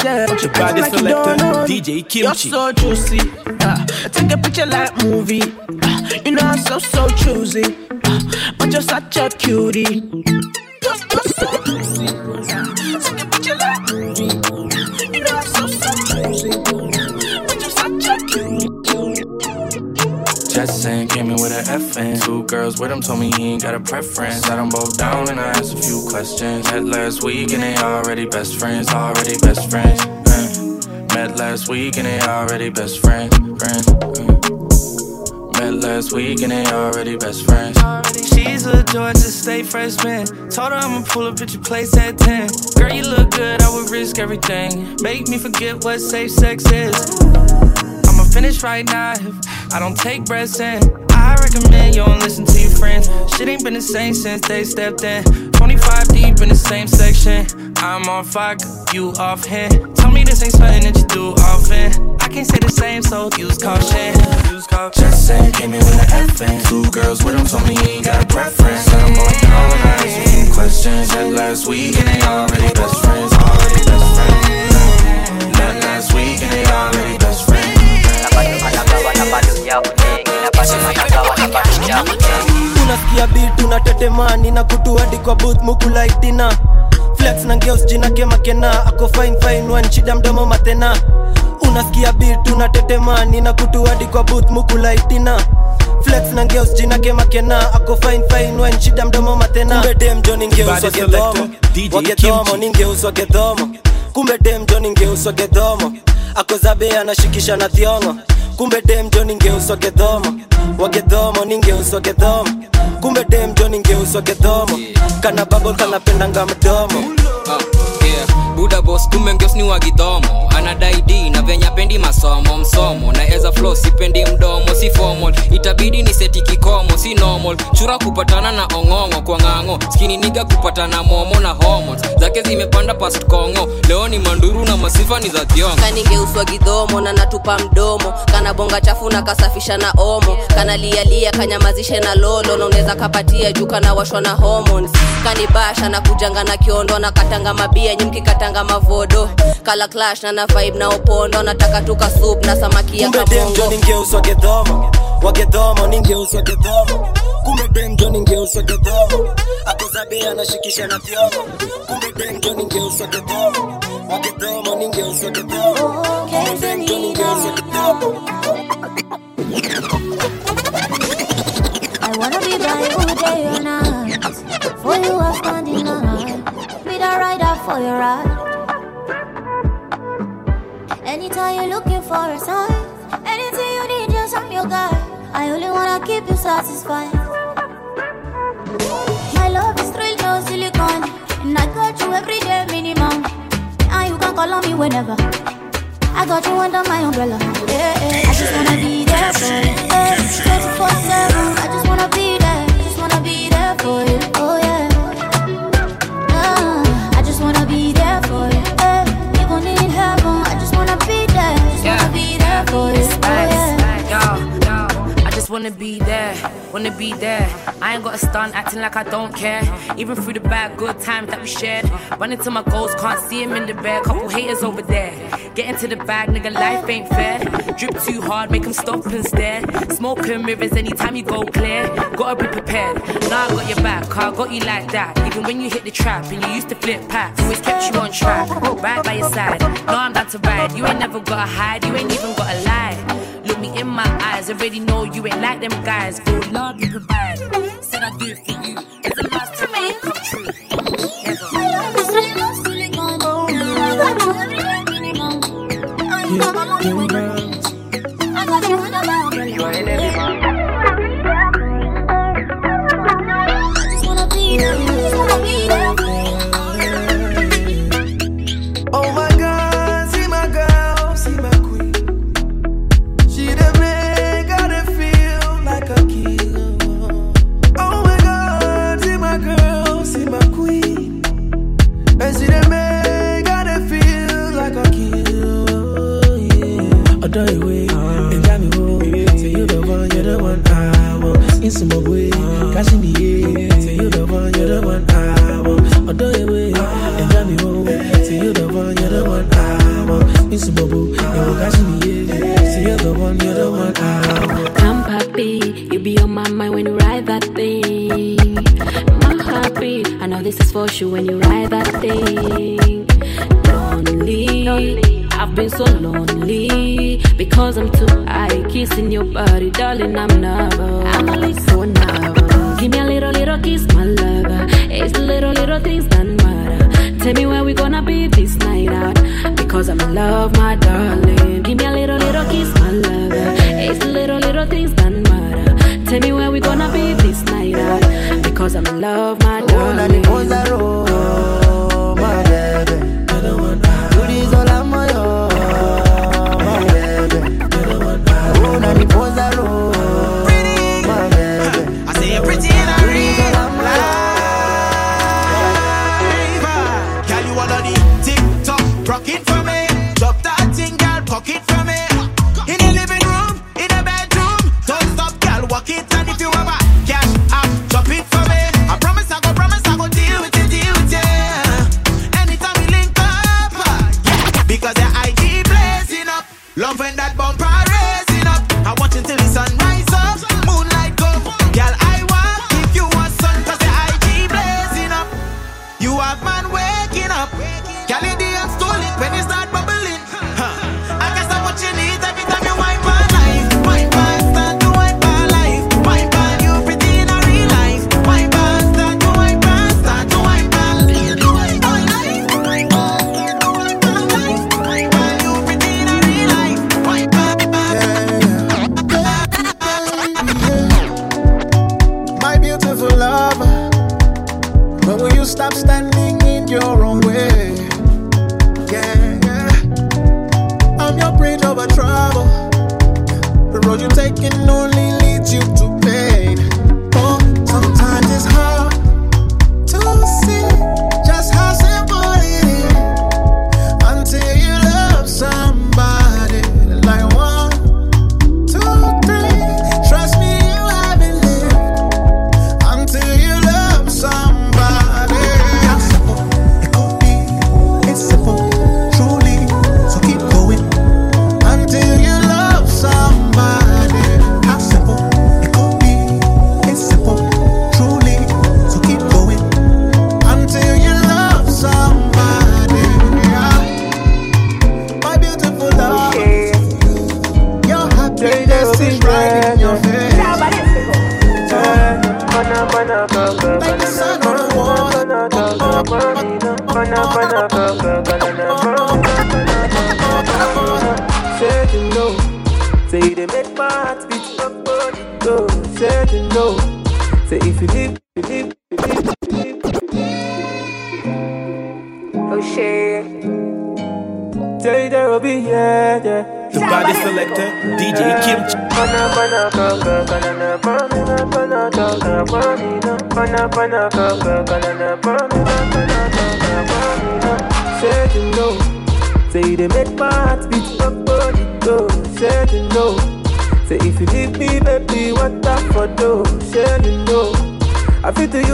yeah, yeah. But you The body like selector. DJ Kimchi. You're so juicy. Uh, take a picture like movie. Uh, you know I'm so so choosy, uh, but you're such a cutie. You're, you're so juicy. Saying, came in with an F and two girls with him told me he ain't got a preference. Sat them both down and I asked a few questions. Met last week and they already best friends, already best friends. uh. Met last week and they already best friends, friends. uh. Met last week and they already best friends. She's a Georgia State freshman. Told her I'ma pull up at your place at 10. Girl, you look good, I would risk everything. Make me forget what safe sex is. Finish right now if I don't take breaths in. I recommend you don't listen to your friends. Shit ain't been the same since they stepped in. 25 deep in the same section. I'm on fire, you off hand. Tell me this ain't something that you do often. I can't say the same, so use caution. Just saying, came in with an F and two girls with him told me he ain't got a preference. Sat them both down and I asked a few questions. Met last week and they already best friends, already best friends. Met last week and they already best friends. Unasikia bit unatetemani na kutu hadi kwa booth mukulaitina flex na ngeos jina kemakena ako fine fine one shida mdomo matena. Unasikia bit unatetemani na kutu hadi kwa booth mukulaitina flex na ngeos jina kemakena ako fine fine one shida mdomo matena. Dem ningeuswa gedhomo wagedhomo ningeuswa gedhomo kumbe dem jo ningeuswa gedhomo akozabe anashikisha na thiongo kumbe dem jo ningeuswa gedhomo ningeuswa gedhomo kumbe dem jo ningeuswa gedhomo kana babo kanapendanga mdomo. Uh, yeah. buda bos kumbe ngeos ni wagidhomo anadai na venya pendi masomo msomo. Naeza flo sipendi mdomo si formal. Itabidi ni seti kikomo si normal. Chura kupatana na ong'ong'o kwa ng'ang'o skini kupatana momo na hormones. Zake zimepanda past kongo. Leo ni manduru na masifa ni za thiongo. Kanigeuswa na natupa mdomo. Kanabonga chafu na kasafisha na omo. Kanalialia kanyamazishe na lolo. Na unaweza kapatia juu kanawashwa na hormones. Kanibasha na kujanga na kiondo na katanga mabia nyimkikatanga mavodo. Kala clash na na vibe na opondo nataka tuka soup na samaki ya kumbe dem jo kabongo ningeuswa gedhomo wagedhomo ningeuswa gedhomo kumbe dem ningeuswa gedhomo akozabe anashikisha na thiongo kumbe dem ningeuswa gedhomo wagedhomo ningeuswa gedhomo kumbe dem ningeuswa gedhomo I wanna be by you day or night. For you, I'm standing alright. Be the rider for your ride. Anytime you're looking for a sign, anything you need, just I'm your guy. I only wanna keep you satisfied. My love is real, no silicone. And I got you every day minimum. And you can call on me whenever. I got you under my umbrella. Yeah, yeah. I just wanna be there for you. Yeah, 24 7. I just wanna be wanna be there, wanna be there. I ain't got a stunt, acting like I don't care. Even through the bad, good times that we shared. Running to my goals, can't see him in the bed. Couple haters over there. Get into the bag, nigga, life ain't fair. Drip too hard, make him stop and stare. Smoking mirrors anytime you go clear. Gotta be prepared. Now I got your back, I got you like that. Even when you hit the trap and you used to flip packs, always kept you on track. Right by your side. Now I'm down to ride. You ain't never gotta hide, you ain't even gotta lie me in my eyes. Already know you ain't like them guys. Feel love you provide. Said I do it for you.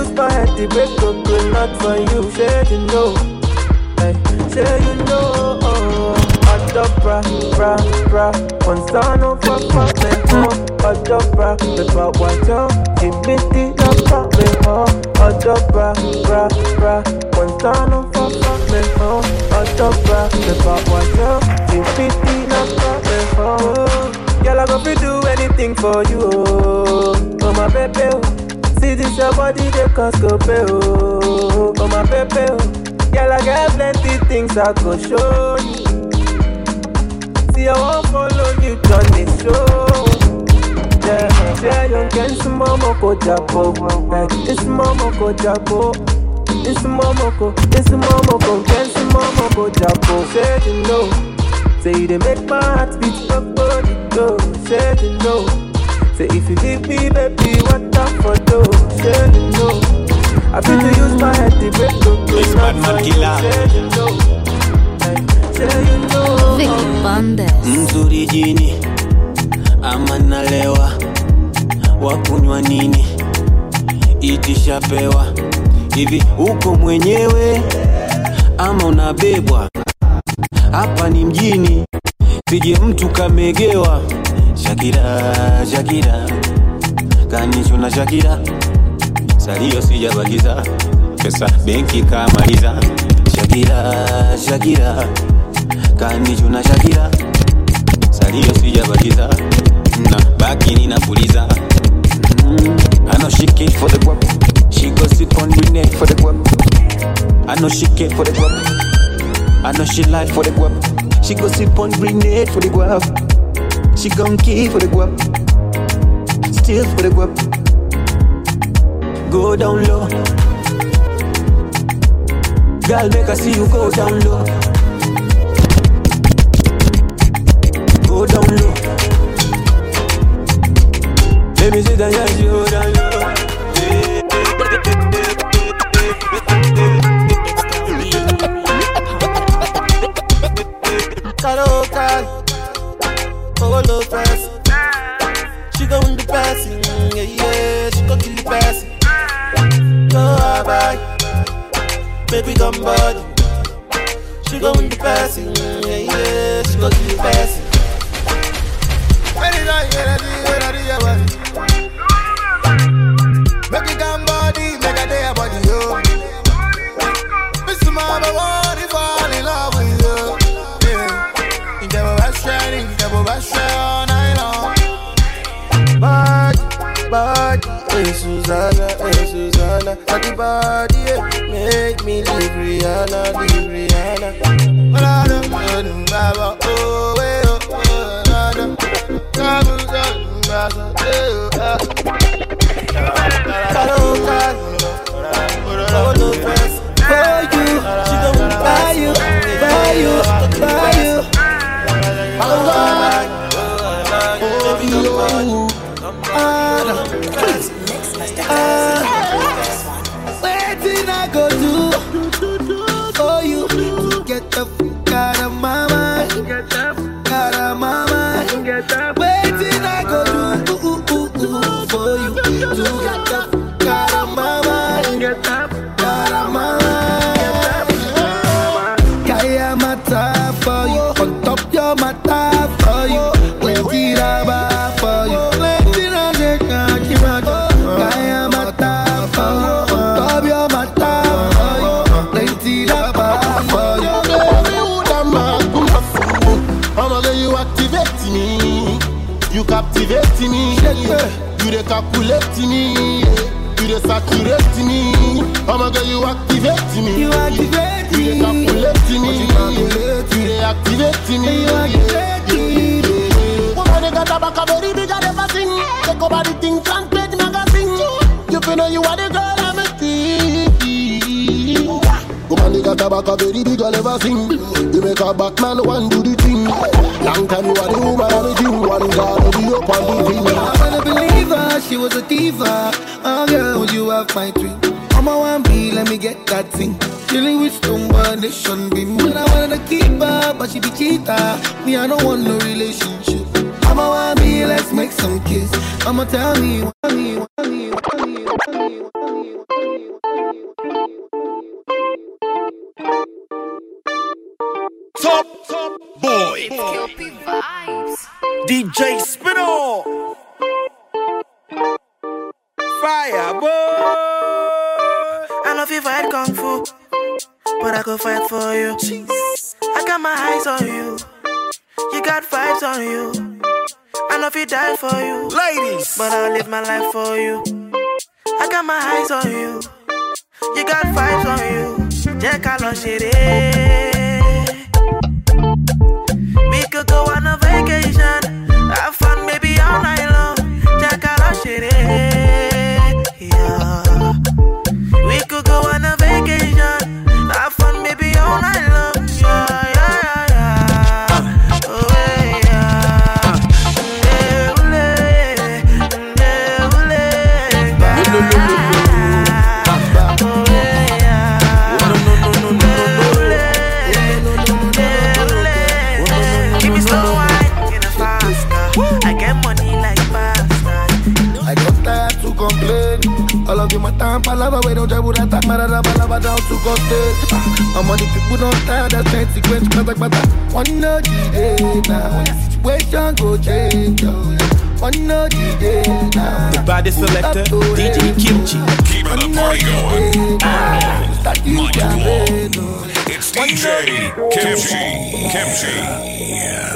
Use my to break a good not for you, share you know. Hey, share you know. Hot up, bra, bra, bra. One star no for problem, oh. Hot up, bra, paper watch out. Give me the no problem, oh. Hot up, bra, bra, bra. One star no for problem, oh. Hot up, bra, paper watch out. Give me the no problem, oh. Girl, I go fi do anything for you, oh. Oh my baby, oh. See this your body, they cost go pay, oh. Oh my baby, oh. Girl, I got plenty things I go show you. See, I won't follow you on this show. Yeah, yeah, you can mama go japo. Like, it's mama go japo. It's mama go, it's see mama go japo. Say you know. Say they make my heart beat up body go. Say you know. Say if you leave me, baby, what up for do? Say you know. I feel to use my head to break the Killer. Say you know. Say you know. Vicky Bandes. mzuri jini ama nalewa wakunywa nini itishapewa hivi uko mwenyewe ama unabebwa hapa ni mjini sije mtu kamegewa shakira shakira kanichuna shakira. Salio sijabakiza pesa benki kamaliza shakira shakira. Kanichuna shakira. Salio sijabakiza na baki ninapuliza mm, I know she came for the guap She go sit on the neck for the guap I know she came for the guap I know she lie for the guap She go sit on grenade for the guap She gon' kill for the guap Still for the guap Go down low. Girl make I see you go down low. Go down low. Let me see that you go down low Woman, they got a back a very big and never sing. You make a Batman one do the thing. Long time you are the woman the thing. One God be up on the thing. I wanna believe her, she was a diva. Oh girl, you have my dream? I'm a one B, let me get that thing. Dealing with but they shouldn't be me. I wanted to keep her, but she be cheater. Me, I don't want no relationship. I'm Mama want me, let's make some kiss. I'ma tell me, want Top, top boy. DJ Spinall. Fire boy. I know if you fight kung fu, but I go fight for you. I got my eyes on you. You got vibes on you. I know if you die for you, ladies, but I'll live my life for you. I got my eyes on you. You got vibes on you. Jẹ́ ká lọ ṣeré. We could go on a vacation, have fun maybe all night long. Jẹ́ ká lọ ṣeré. Yeah. We could go on a vacation, have fun all night long. Yeah, yeah. Palava we don't jabu that marada palava down to coste. My money people don't tired that change sequence kata kata. One no the day now. Situation go change. oh. One no the day now. The body selector, DJ Kimchi. Keeping the party going. Start you campaign. oh. It's DJ Kimchi. Kimchi.